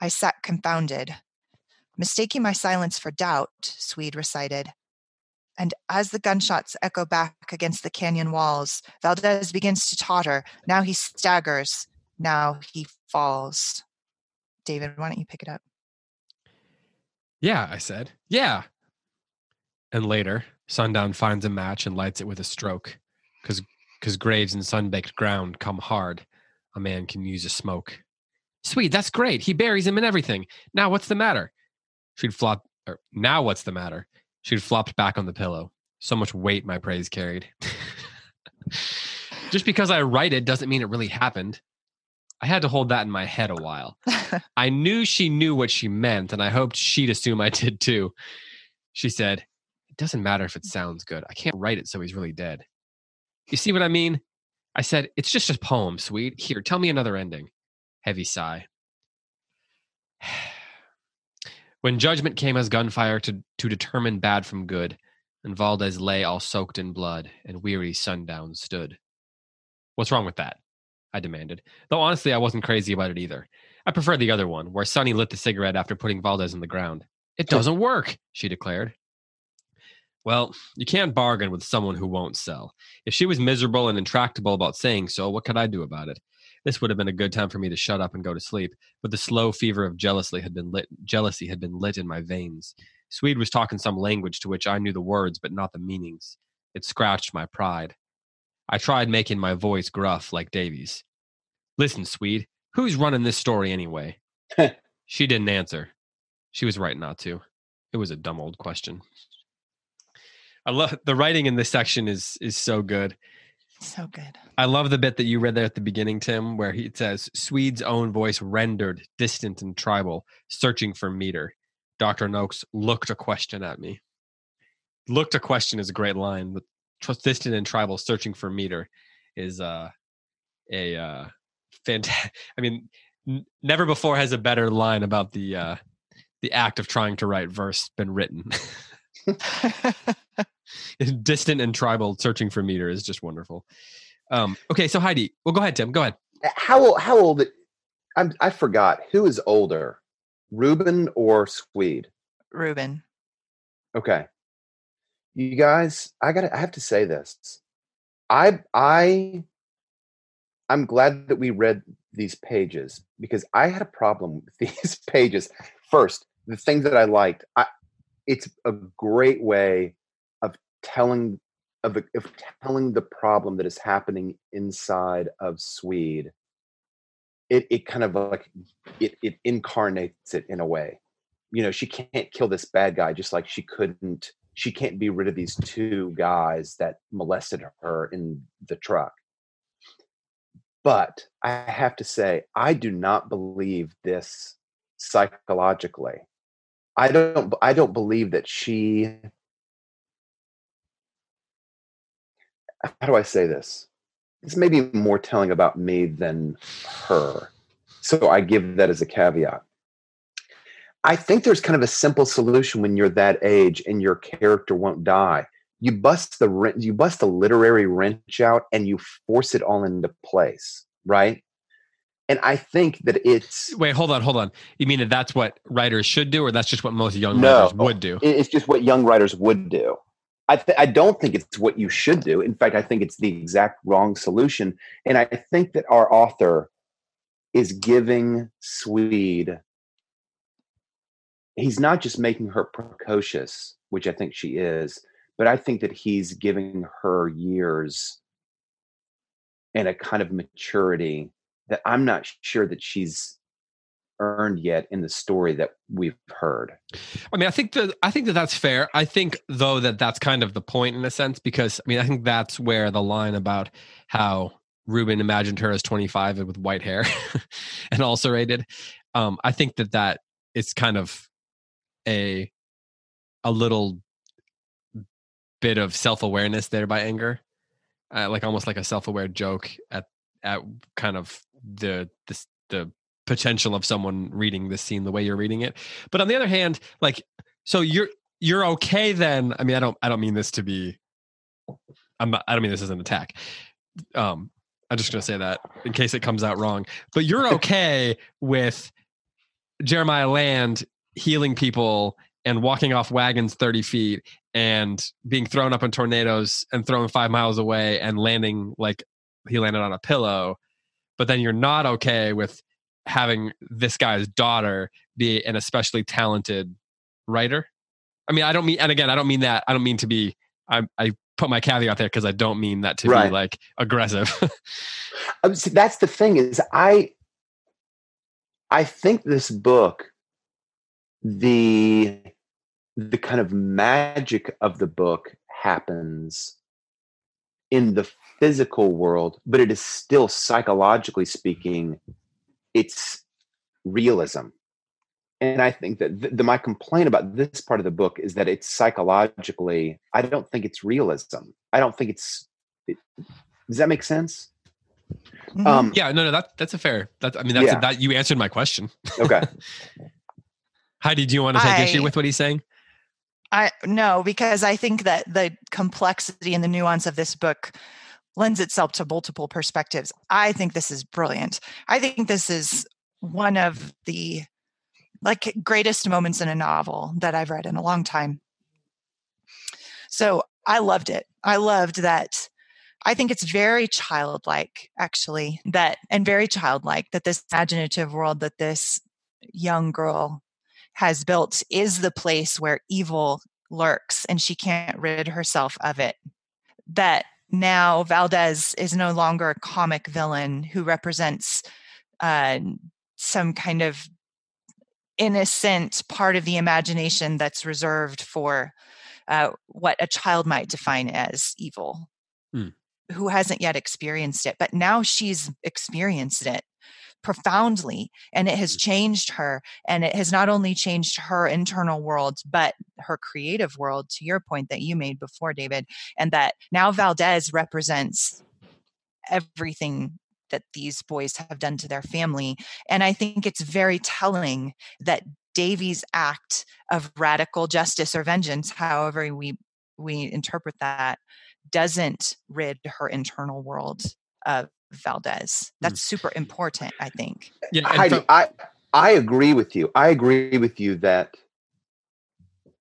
I sat confounded. Mistaking my silence for doubt, Swede recited. And as the gunshots echo back against the canyon walls, Valdez begins to totter. Now he staggers. Now he falls. David, why don't you pick it up? Yeah, I said. Yeah. And later, Sundown finds a match and lights it with a stroke. Because because graves and sun-baked ground come hard. A man can use a smoke. Swede, that's great. He buries him and everything. Now what's the matter? She'd flopped. Or now what's the matter? She'd flopped back on the pillow. So much weight my praise carried. Just because I write it doesn't mean it really happened. I had to hold that in my head a while. I knew she knew what she meant, and I hoped she'd assume I did too. She said, It doesn't matter if it sounds good. I can't write it so he's really dead. You see what I mean? I said, It's just a poem, Swede. Here, tell me another ending. Heavy sigh. when judgment came as gunfire to, to determine bad from good, and Valdez lay all soaked in blood, and weary sundown stood. What's wrong with that? I demanded. Though honestly, I wasn't crazy about it either. I prefer the other one, where Sunny lit the cigarette after putting Valdez in the ground. It doesn't work, she declared. Well, you can't bargain with someone who won't sell. If she was miserable and intractable about saying so, what could I do about it? This would have been a good time for me to shut up and go to sleep, but the slow fever of jealousy had been lit jealousy had been lit in my veins. Swede was talking some language to which I knew the words but not the meanings. It scratched my pride. I tried making my voice gruff like Davy's. Listen, Swede, who's running this story anyway? she didn't answer. She was right not to. It was a dumb old question. I love the writing in this section is is so good. So good. I love the bit that you read there at the beginning, Tim, where he says Swede's own voice rendered distant and tribal, searching for meter. Dr. Noakes looked a question at me. Looked a question is a great line. The distant and tribal, searching for meter, is uh, a uh, fantastic. I mean, n- never before has a better line about the uh, the act of trying to write verse been written. distant and tribal searching for meter is just wonderful um okay so heidi well go ahead tim go ahead how old? how old I'm, i forgot who is older reuben or swede Reuben. okay you guys i gotta i have to say this i i i'm glad that we read these pages because i had a problem with these pages first the things that i liked i it's a great way of telling of, of telling the problem that is happening inside of Swede. It it kind of like it it incarnates it in a way. You know, she can't kill this bad guy just like she couldn't. She can't be rid of these two guys that molested her in the truck. But I have to say, I do not believe this psychologically. I don't I don't believe that she how do I say this? This may be more telling about me than her. So I give that as a caveat. I think there's kind of a simple solution when you're that age and your character won't die. You bust the you bust the literary wrench out and you force it all into place, right? And I think that it's wait, hold on, hold on. You mean that that's what writers should do, or that's just what most young no, writers would do? It's just what young writers would do. I, th- I don't think it's what you should do. In fact, I think it's the exact wrong solution. And I think that our author is giving Swede, he's not just making her precocious, which I think she is, but I think that he's giving her years and a kind of maturity that I'm not sure that she's earned yet in the story that we've heard. I mean, I think that I think that that's fair. I think though that that's kind of the point in a sense because I mean, I think that's where the line about how Reuben imagined her as 25 and with white hair and ulcerated. Um, I think that that it's kind of a a little bit of self-awareness there by Enger uh, like almost like a self-aware joke at at kind of the the the potential of someone reading this scene the way you're reading it. But on the other hand like so you're you're okay then i mean i don't i don't mean this to be i'm not, i don't mean this as an attack um i'm just to say that in case it comes out wrong but you're okay with jeremiah land healing people and walking off wagons 30 feet and being thrown up in tornadoes and thrown five miles away and landing like he landed on a pillow but then you're not okay with having this guy's daughter be an especially talented writer i mean i don't mean and again i don't mean that i don't mean to be i, I put my caveat there because i don't mean that to Right. be like aggressive Um, see, that's the thing is i i think this book the the kind of magic of the book happens in the physical world but it is still psychologically speaking it's realism. And i think that the, the, my complaint about this part of the book is that it's psychologically i don't think it's realism. I don't think it's it, does that make sense? Mhm. um yeah no no that, that's a fair that's i mean that's Yeah. that you answered my question. Okay heidi do you want to take issue with what he's saying I no, because I think that the complexity and the nuance of this book lends itself to multiple perspectives. I think this is brilliant. I think this is one of the like greatest moments in a novel that I've read in a long time. So I loved it. I loved that. I think it's very childlike, actually, that and very childlike that this imaginative world that this young girl has built is the place where evil lurks and she can't rid herself of it. That now Valdez is no longer a comic villain who represents uh, some kind of innocent part of the imagination that's reserved for uh, what a child might define as evil, Hmm. who hasn't yet experienced it. But now she's experienced it profoundly and it has mm. changed her and it has not only changed her internal world but her creative world to your point that you made before david and that now valdez represents everything that these boys have done to their family and i think it's very telling that davy's act of radical justice or vengeance however we we interpret that doesn't rid her internal world of Valdez. That's super important, I think. yeah Heidi, from- I I agree with you. I agree with you that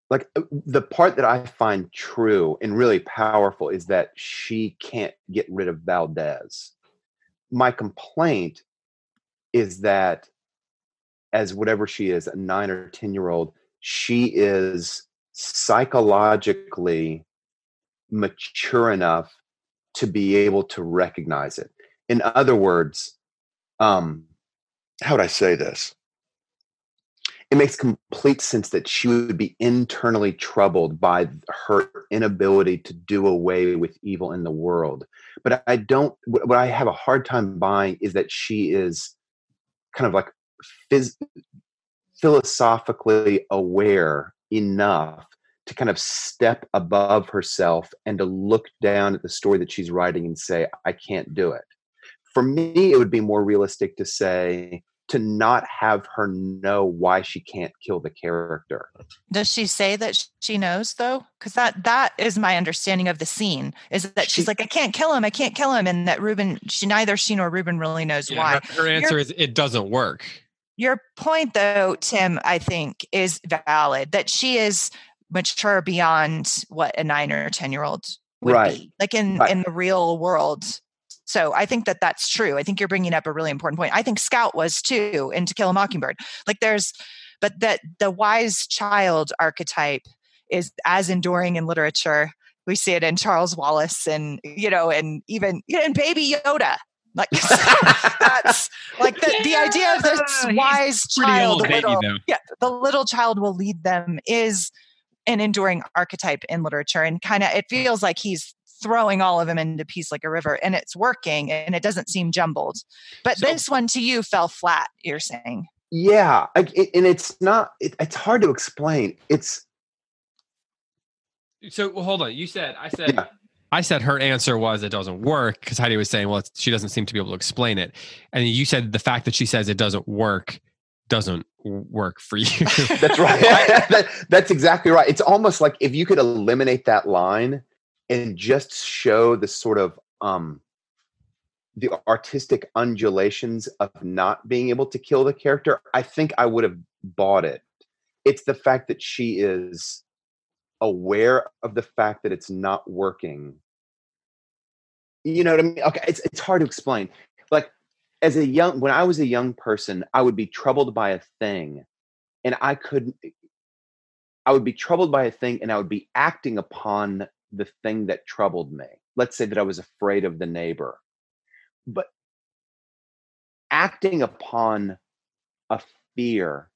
like uh, the part that I find true and really powerful is that she can't get rid of Valdez. My complaint is that as whatever she is, a nine or ten year old, she is psychologically mature enough to be able to recognize it. In other words, um, how would I say this? It makes complete sense that she would be internally troubled by her inability to do away with evil in the world. But I don't, what I have a hard time buying is that she is kind of like phys- philosophically aware enough to kind of step above herself and to look down at the story that she's writing and say, I can't do it. For me, it would be more realistic to say, to not have her know why she can't kill the character. Does she say that she knows though? Because that that is my understanding of the scene. Is that She- she's like, I can't kill him, I can't kill him, and that Reuben, she neither she nor Reuben really knows yeah, why. her, her answer is it doesn't work Your point, though, Tim, I think is valid. That she is mature beyond what a nine or ten year old would Right. be, like in Right. in the real world. So I think that that's true. I think you're bringing up a really important point. I think Scout was too in To Kill a Mockingbird. Like there's, but that the wise child archetype is as enduring in literature. We see it in Charles Wallace and you know, and even you know, in Baby Yoda. Like that's like the, the idea of this Yeah, wise child, baby little, though yeah, the little child will lead them is an enduring archetype in literature, and kind of it feels like he's throwing all of them into peace like a river, and it's working, and it doesn't seem jumbled. But So- this one to you fell flat. You're saying, yeah like, it, and it's not it, it's hard to explain it's So well, hold on. You said I said Yeah. I said her answer was it doesn't work because Heidi was saying, well, it's, she doesn't seem to be able to explain it, and you said the fact that she says it doesn't work doesn't work for you. That's right. That- that's exactly right. It's almost like if you could eliminate that line and just show the sort of um the artistic undulations of not being able to kill the character, I think I would have bought it. It's the fact that she is aware of the fact that it's not working. You know what I mean? Okay, it's it's hard to explain. Like as a young when I was a young person, I would be troubled by a thing and I couldn't I would be troubled by a thing and I would be acting upon the thing that troubled me. Let's say that I was afraid of the neighbor. But acting upon a fear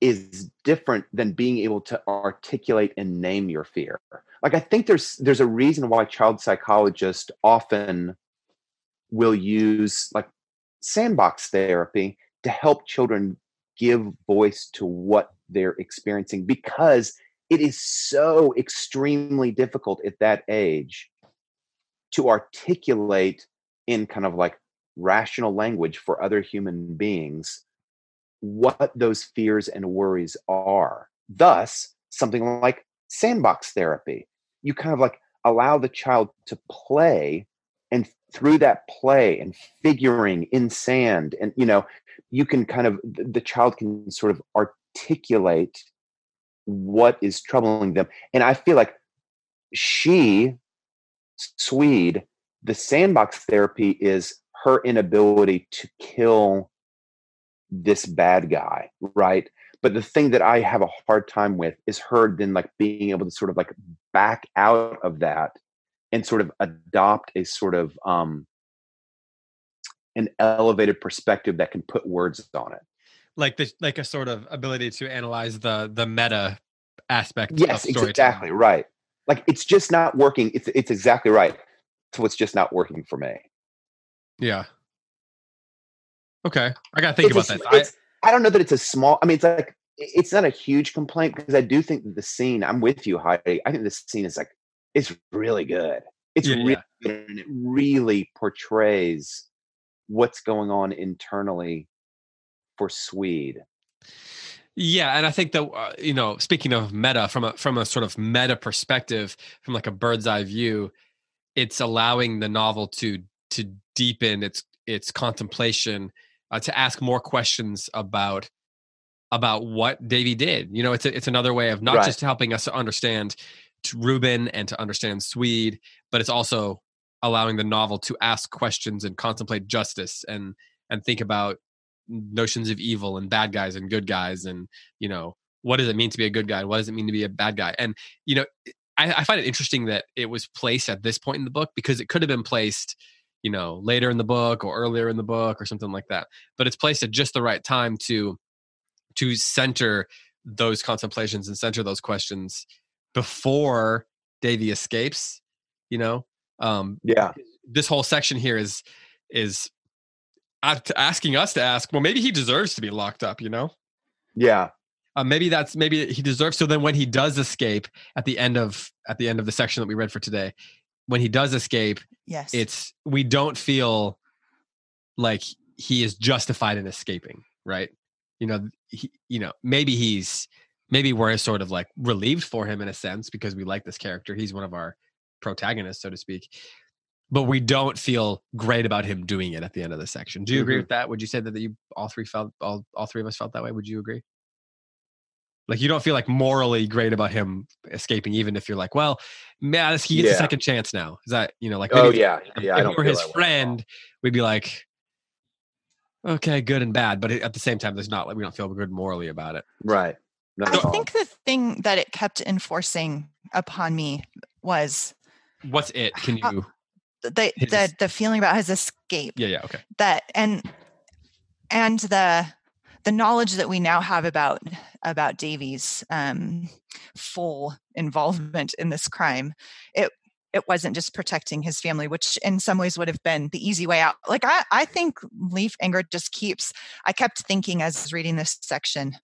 is different than being able to articulate and name your fear. Like I think there's there's a reason why child psychologists often will use like sandbox therapy to help children give voice to what they're experiencing because it is so extremely difficult at that age to articulate in kind of like rational language for other human beings what those fears and worries are. Thus, something like sandbox therapy. You kind of like allow the child to play and through that play and figuring in sand and you know you can kind of the child can sort of articulate what is troubling them. And i feel like she swede the sandbox therapy is her inability to kill this bad guy right? But the thing that i have a hard time with is her then like being able to sort of like back out of that and sort of adopt a sort of um an elevated perspective that can put words on it like the like a sort of ability to analyze the the meta aspect. yes exactly right like it's just not working it's it's exactly right so what's just not working for me Yeah. Okay, I gotta think It's about a that. it's- I don't know that it's a small. I mean, it's like it's not a huge complaint because I do think that the scene. I'm with you, Heidi. I think the scene is like it's really good. It's Yeah, really yeah. good, and it really portrays what's going on internally for Swede. Yeah, and I think that uh, you know, speaking of meta from a from a sort of meta perspective, from like a bird's eye view, it's allowing the novel to to deepen its its contemplation, uh, to ask more questions about about what Davy did. You know, it's a, it's another way of not Right. just helping us to understand t- Reuben and to understand Swede, but it's also allowing the novel to ask questions and contemplate justice and and think about notions of evil and bad guys and good guys and you know what does it mean to be a good guy what does it mean to be a bad guy? And you know I, I find it interesting that it was placed at this point in the book because it could have been placed you know later in the book or earlier in the book or something like that. But it's placed at just the right time to to center those contemplations and center those questions before davy escapes you know? Um Yeah, this whole section here is is asking us to ask well maybe he deserves to be locked up you know? Yeah, uh, maybe that's maybe he deserves so then when he does escape at the end of at the end of the section that we read for today when he does escape Yes. it's we don't feel like he is justified in escaping right? You know he, you know maybe he's maybe we're sort of like relieved for him in a sense because we like this character. He's one of our protagonists so to speak but we don't feel great about him doing it at the end of the section do you agree Mhm. with that would you say that, that you all three felt all, all three of us felt that way would you agree like you don't feel like morally great about him escaping even if you're like well man he gets a second chance now is that you know like oh maybe yeah, if- yeah. I if don't we were his that way at all. friend, we'd be like, okay, good and bad. But at the same time, there's not like we don't feel good morally about it. right? Not I think the thing that it kept enforcing upon me was What's it? Can How- you? The His- the, the feeling about his escape. Yeah, yeah, okay. that and and the the knowledge that we now have about about Davy's um, full involvement in this crime, it it wasn't just protecting his family, which in some ways would have been the easy way out. Like I, I think Leif Enger just keeps. I kept thinking as I was reading this section,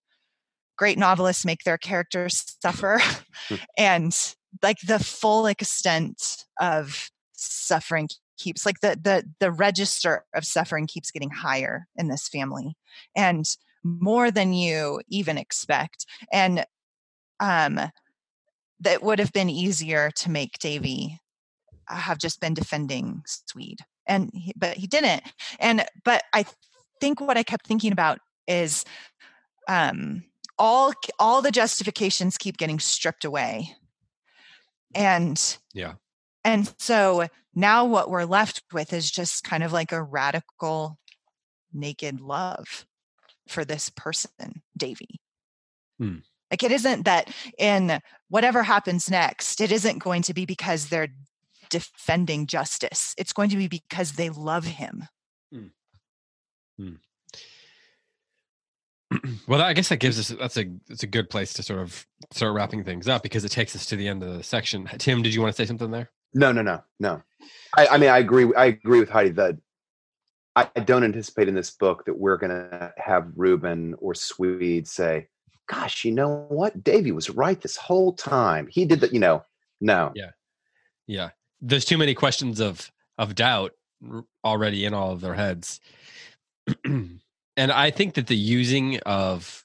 great novelists make their characters suffer, and like the full extent of suffering keeps like the the the register of suffering keeps getting higher in this family and more than you even expect and um that would have been easier to make davy have just been defending swede and he, but he didn't and but i think what i kept thinking about is um all all the justifications keep getting stripped away and yeah and so now what we're left with is just kind of like a radical naked love for this person, Davy. Hmm. Like it isn't that in whatever happens next, it isn't going to be because they're defending justice. It's going to be because they love him. Hmm. Hmm. well, I guess that gives us that's a it's a good place to sort of start wrapping things up because it takes us to the end of the section. Tim, did you want to say something there? No, no, no, no. I, I mean, I agree. I agree with Heidi that I don't anticipate in this book that we're going to have Reuben or Swede say, "Gosh, you know what? Davy was right this whole time. He did that." You know, no. Yeah, yeah. There's too many questions of of doubt already in all of their heads, and I think that the using of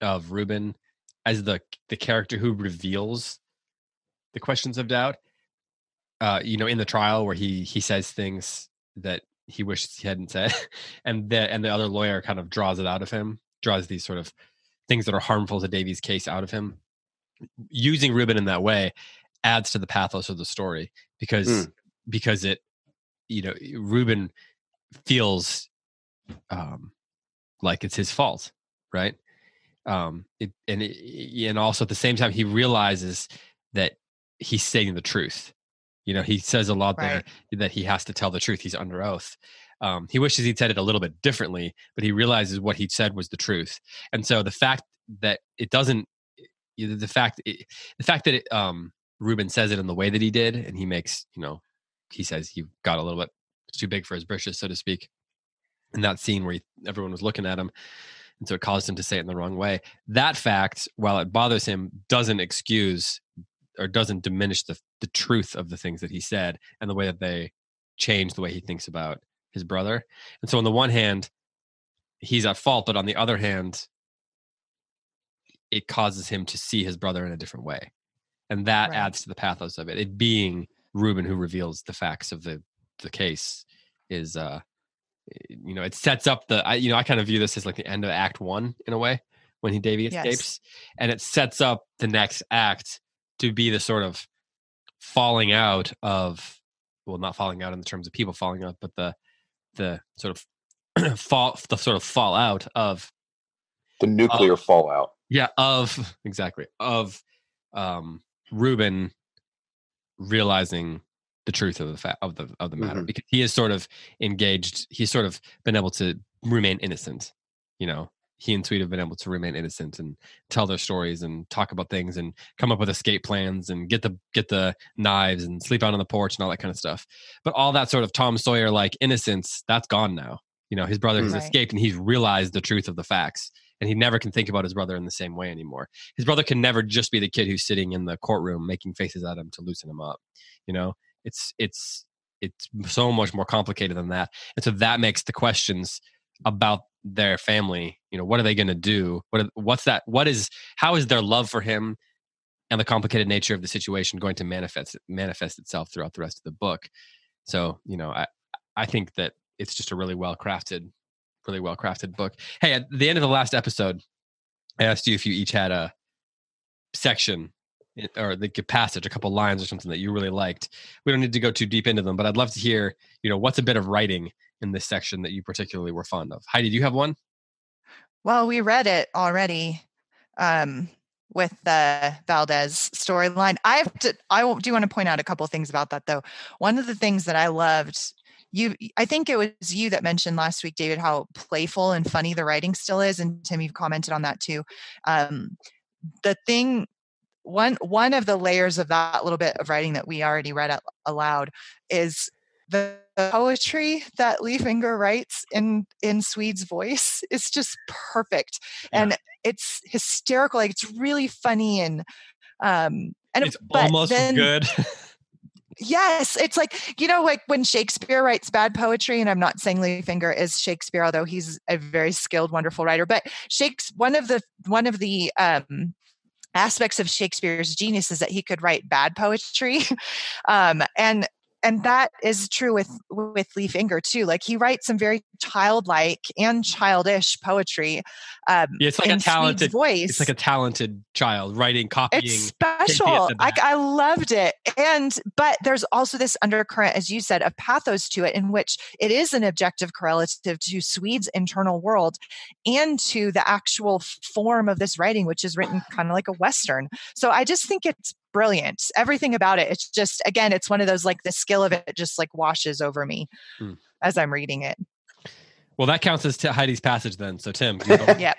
of Reuben as the the character who reveals the questions of doubt uh, you know, in the trial where he he says things that he wishes he hadn't said, and the and the other lawyer kind of draws it out of him, draws these sort of things that are harmful to Davy's case out of him. Using Reuben in that way adds to the pathos of the story because mm. because it you know Reuben feels um like it's his fault, right? Um it and it, and also at the same time he realizes that he's saying the truth you know, he says a lot right. there that he has to tell the truth. He's under oath. Um, he wishes he'd said it a little bit differently, but he realizes what he said was the truth. And so the fact that it doesn't, the fact, it, the fact that it, um, Reuben says it in the way that he did, and he makes, you know, he says he got a little bit too big for his britches, so to speak, in that scene where he, everyone was looking at him. And so it caused him to say it in the wrong way. That fact, while it bothers him, doesn't excuse or doesn't diminish the the truth of the things that he said and the way that they change the way he thinks about his brother. And so on the one hand, he's at fault, but on the other hand, it causes him to see his brother in a different way. And that right. adds to the pathos of it. It being Reuben who reveals the facts of the the case is uh you know, it sets up the I you know, I kind of view this as like the end of act 1 in a way when he Davy escapes yes. and it sets up the next act to be the sort of falling out of well not falling out in the terms of people falling out but the the sort of fall the sort of fallout of the nuclear of, fallout yeah of exactly of um Reuben realizing the truth of the fact of the of the matter mm-hmm. because he is sort of engaged he's sort of been able to remain innocent you know he and Swede have been able to remain innocent and tell their stories and talk about things and come up with escape plans and get the get the knives and sleep out on the porch and all that kind of stuff. But all that sort of Tom Sawyer like innocence, that's gone now. You know, his brother has right. escaped and he's realized the truth of the facts. And he never can think about his brother in the same way anymore. His brother can never just be the kid who's sitting in the courtroom making faces at him to loosen him up. You know, it's it's it's so much more complicated than that. And so that makes the questions about their family you know what are they going to do? What are, what's that what is how is their love for him and the complicated nature of the situation going to manifest manifest itself throughout the rest of the book? So you know i i think that it's just a really well crafted really well crafted book. Hey at the end of the last episode i asked you if you each had a section eh, or the passage a couple lines or something that you really liked. We don't need to go too deep into them but i'd love to hear you know what's a bit of writing in this section that you particularly were fond of. Heidi do you have one? Well we read it already um, with the valdez storyline. I have to i do want to point out a couple things about that though. One of the things that i loved you i think it was you that mentioned last week david how playful and funny the writing still is and tim you've commented on that too. Um, the thing one one of the layers of that little bit of writing that we already read out aloud is the poetry that Leif Enger writes in in Swede's voice is just perfect, yeah. and it's hysterical. Like it's really funny and um and it's almost then, good. Yes, it's like you know, like when Shakespeare writes bad poetry, and I'm not saying Leif Enger is Shakespeare, although he's a very skilled, wonderful writer. But Shakespeare, one of the one of the um, aspects of Shakespeare's genius is that he could write bad poetry, um, and and that is true with with Leif Enger too. Like he writes some very childlike and childish poetry. Um, yeah, it's like a talented voice. It's like a talented child writing, copying. It's special. I, I loved it, and but there's also this undercurrent, as you said, of pathos to it, in which it is an objective correlative to Swede's internal world and to the actual form of this writing, which is written kind of like a western. So I just think it's brilliant. Everything about it. It's just, again, it's one of those like the skill of it just like washes over me hmm. as I'm reading it. Well, that counts as t- Heidi's passage then. So, Tim. yeah.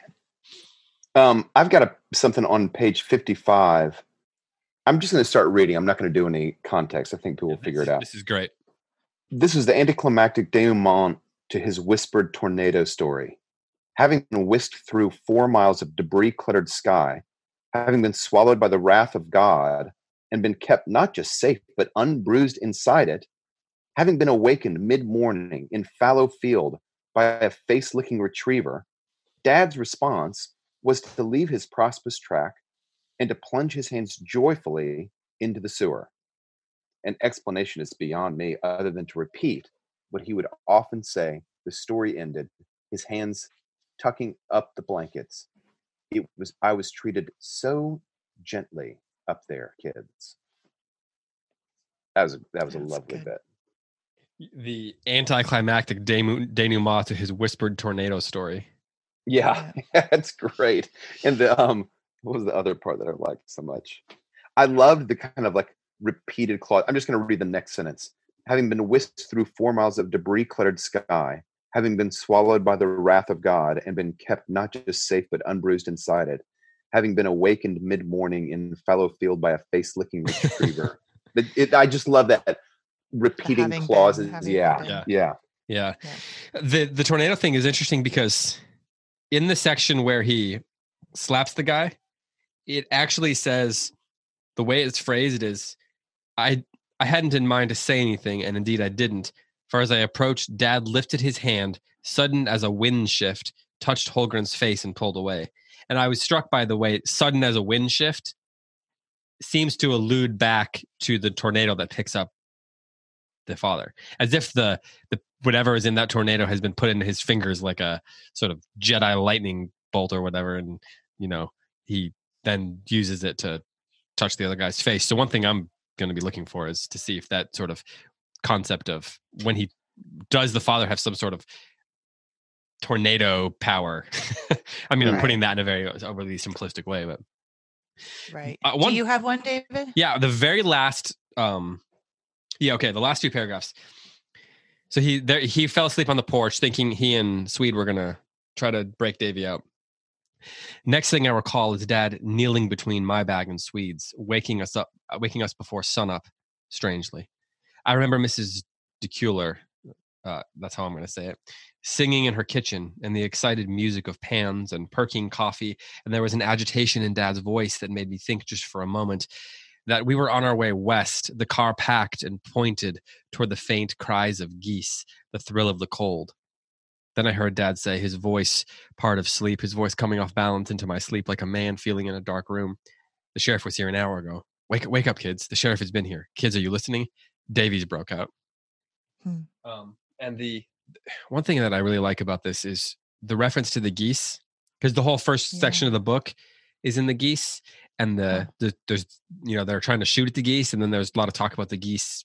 Um, I've got a, something on page 55. I'm just going to start reading. I'm not going to do any context. I think people will figure it out. This is great. This is the anticlimactic denouement to his whispered tornado story. Having been whisked through four miles of debris cluttered sky, having been swallowed by the wrath of God and been kept not just safe, but unbruised inside it, having been awakened mid morning in fallow field by a face licking retriever, Dad's response was to leave his prosperous track and to plunge his hands joyfully into the sewer. An explanation is beyond me, other than to repeat what he would often say. The story ended, his hands tucking up the blankets, it was I was treated so gently up there, kids. That was a, that was a lovely good. bit. The anticlimactic denouement to his whispered tornado story. Yeah, yeah, that's great. And the um, what was the other part that I liked so much? I loved the kind of like repeated clause. I'm just going to read the next sentence. Having been whisked through four miles of debris cluttered sky, having been swallowed by the wrath of God and been kept not just safe but unbruised inside it, having been awakened mid morning in fallow field by a face licking retriever. it, it, I just love that repeating clauses. Been, yeah, yeah, yeah, yeah, yeah. The the tornado thing is interesting because in the section where he slaps the guy, it actually says the way it's phrased is, I I hadn't in mind to say anything, and indeed I didn't. For as I approached, Dad lifted his hand, sudden as a wind shift, touched Holgren's face and pulled away. And I was struck by the way sudden as a wind shift seems to allude back to the tornado that picks up the father, as if the the whatever is in that tornado has been put into his fingers like a sort of Jedi lightning bolt or whatever, and you know he then uses it to touch the other guy's face. So one thing I'm going to be looking for is to see if that sort of concept of when he does the father have some sort of tornado power. I mean right. i'm putting that in a very overly simplistic way but right. Uh, one, do you have one david? Yeah the very last um yeah okay the last two paragraphs. So he there he fell asleep on the porch thinking he and swede were gonna try to break davy out. Next thing i recall is dad kneeling between my bag and swede's waking us up waking us before sunup strangely I remember Mrs. DeCuller, uh, that's how I'm going to say it, singing in her kitchen and the excited music of pans and perking coffee. And there was an agitation in Dad's voice that made me think just for a moment that we were on our way west, the car packed and pointed toward the faint cries of geese, the thrill of the cold. Then I heard Dad say, his voice part of sleep, his voice coming off balance into my sleep like a man feeling in a dark room. The sheriff was here an hour ago. Wake, wake up, kids. The sheriff has been here. Kids, are you listening? Davy's broke out. Hmm. Um, and the one thing that I really like about this is the reference to the geese, because the whole first yeah. section of the book is in the geese, and the, the there's you know they're trying to shoot at the geese, and then there's a lot of talk about the geese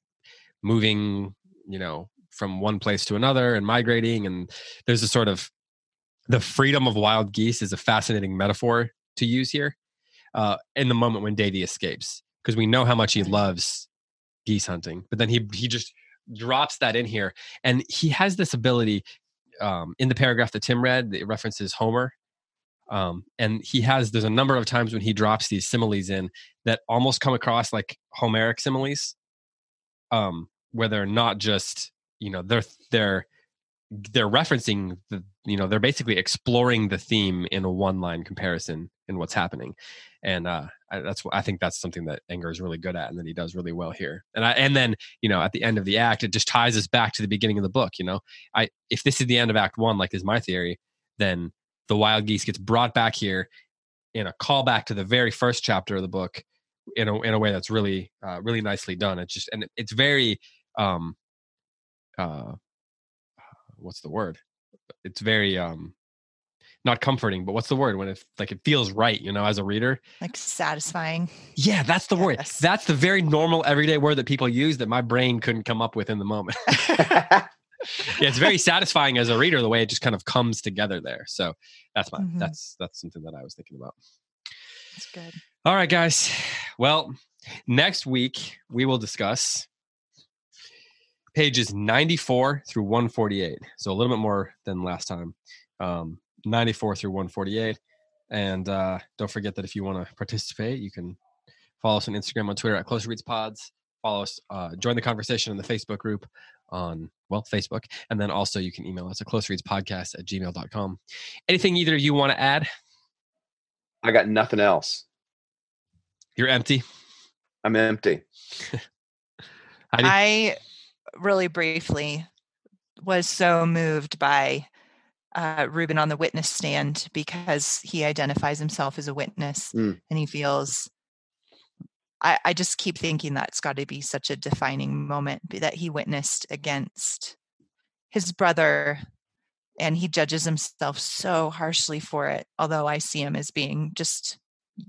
moving, you know, from one place to another and migrating, and there's a sort of the freedom of wild geese is a fascinating metaphor to use here uh, in the moment when Davy escapes, because we know how much he loves geese hunting. But then he he just drops that in here, and he has this ability um, in the paragraph that Tim read. It references Homer. Um, and he has there's a number of times when he drops these similes in that almost come across like Homeric similes, um, where they're not just you know they're they're they're referencing the you know they're basically exploring the theme in a one line comparison in what's happening and uh I, that's what I think that's something that Enger is really good at and that he does really well here. And I and then you know at the end of the act it just ties us back to the beginning of the book you know? I if this is the end of act 1 like is my theory then the wild geese gets brought back here in a callback to the very first chapter of the book in a in a way that's really uh really nicely done. It's just and it's very um uh what's the word? It's very um not comforting but what's the word when it like it feels right you know as a reader? Like satisfying? Yeah that's the word. That's the very normal everyday word that people use that my brain couldn't come up with in the moment. Yeah it's very satisfying as a reader the way it just kind of comes together there. So that's my Mhm. that's that's something that i was thinking about. That's good. all right guys. Well next week we will discuss pages 94 through 148 so a little bit more than last time. Um, 94 through 148 and uh, don't forget that if you want to participate you can follow us on instagram on twitter at close reads pods. Follow us uh, join the conversation in the facebook group on well facebook. And then also you can email us at close reads podcast at gmail.com anything either of you want to add? I got nothing else. you're empty? I'm empty. I really briefly was so moved by uh, Reuben on the witness stand because he identifies himself as a witness Mm. and he feels. I, I just keep thinking that's got to be such a defining moment that he witnessed against his brother and he judges himself so harshly for it although i see him as being just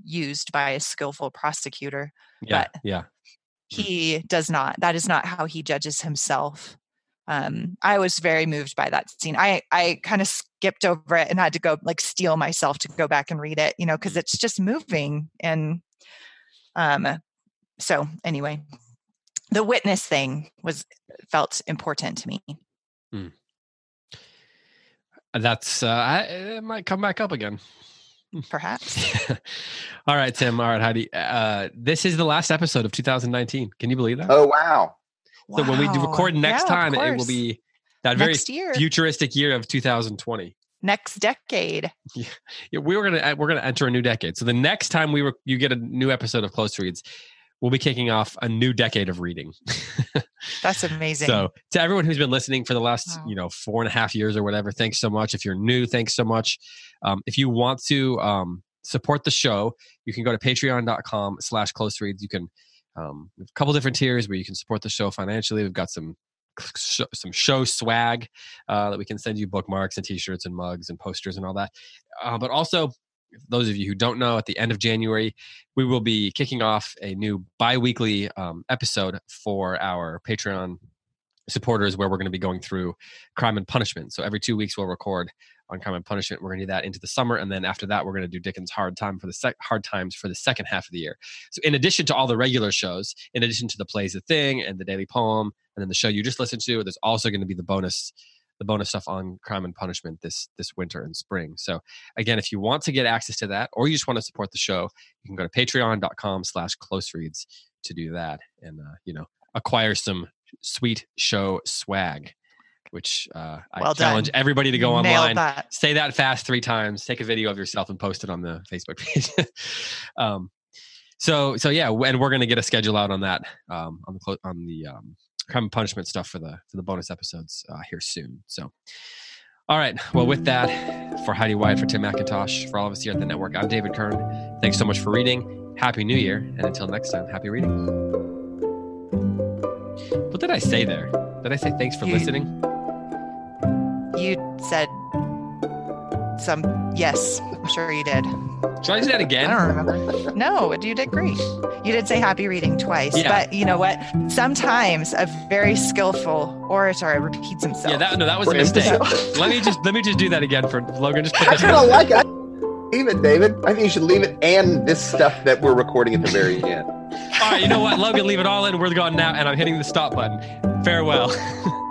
used by a skillful prosecutor yeah but- yeah he does not that is not how he judges himself um i was very moved by that scene i i kind of skipped over it and had to go like steel myself to go back and read it you know because it's just moving and um so anyway the witness thing was felt important to me That's uh, I, it might come back up again. perhaps all right, Tim. All right, Heidi. Uh, this is the last episode of 2019. Can you believe that? Oh wow. So when we do record next Yeah, time, it will be that very year futuristic year of 2020. next decade Yeah, we were gonna we're gonna enter a new decade. So the next time we were you get a new episode of Close Reads, we'll be kicking off a new decade of reading. that's amazing So to everyone who's been listening for the last, Wow. you know, four and a half years or whatever, thanks so much. If you're new, thanks so much. Um, if you want to um, support the show, you can go to patreon.com slash close reads. You can um, a couple different tiers where you can support the show financially. We've got some some show swag uh, that we can send you bookmarks and t-shirts and mugs and posters and all that. Uh, but also those of you who don't know, at the end of January, we will be kicking off a new bi-weekly um, episode for our Patreon supporters where we're going to be going through crime and punishment. So every two weeks we'll record on crime and punishment. We're going to do that into the summer, and then after that we're going to do Dickens' Hard Time for the sec- Hard Times for the second half of the year. So in addition to all the regular shows, in addition to the plays the thing and the daily poem, and then the show you just listened to, there's also going to be the bonus the bonus stuff on crime and punishment this this winter and spring. So again, if you want to get access to that, or you just want to support the show, you can go to patreon.com slash close reads to do that and uh, you know acquire some sweet show swag which uh, i Well challenge done. everybody to go online that. say that fast three times take a video of yourself and post it on the facebook page. Um, so so yeah and we're going to get a schedule out on that um, on the on the um, crime and punishment stuff for the for the bonus episodes uh, here soon so. All right well with that for heidi white for tim mcintosh for all of us here at the network i'm david kern. Thanks so much for reading. Happy new year and until next time happy reading. What did i say there? Did i say thanks for listening You said some. Yes, I'm sure you did. should i do that I again don't remember. No, you did great. You did say happy reading twice, Yeah. but you know what? Sometimes a very skillful orator repeats himself. yeah that no that was a mistake let me just let me just do that again for logan just put I this kind of like it. Leave it, David. I think you should leave it and this stuff that we're recording at the very end. All right, you know what? Logan, leave it all in. We're gone now, and I'm hitting the stop button. Farewell.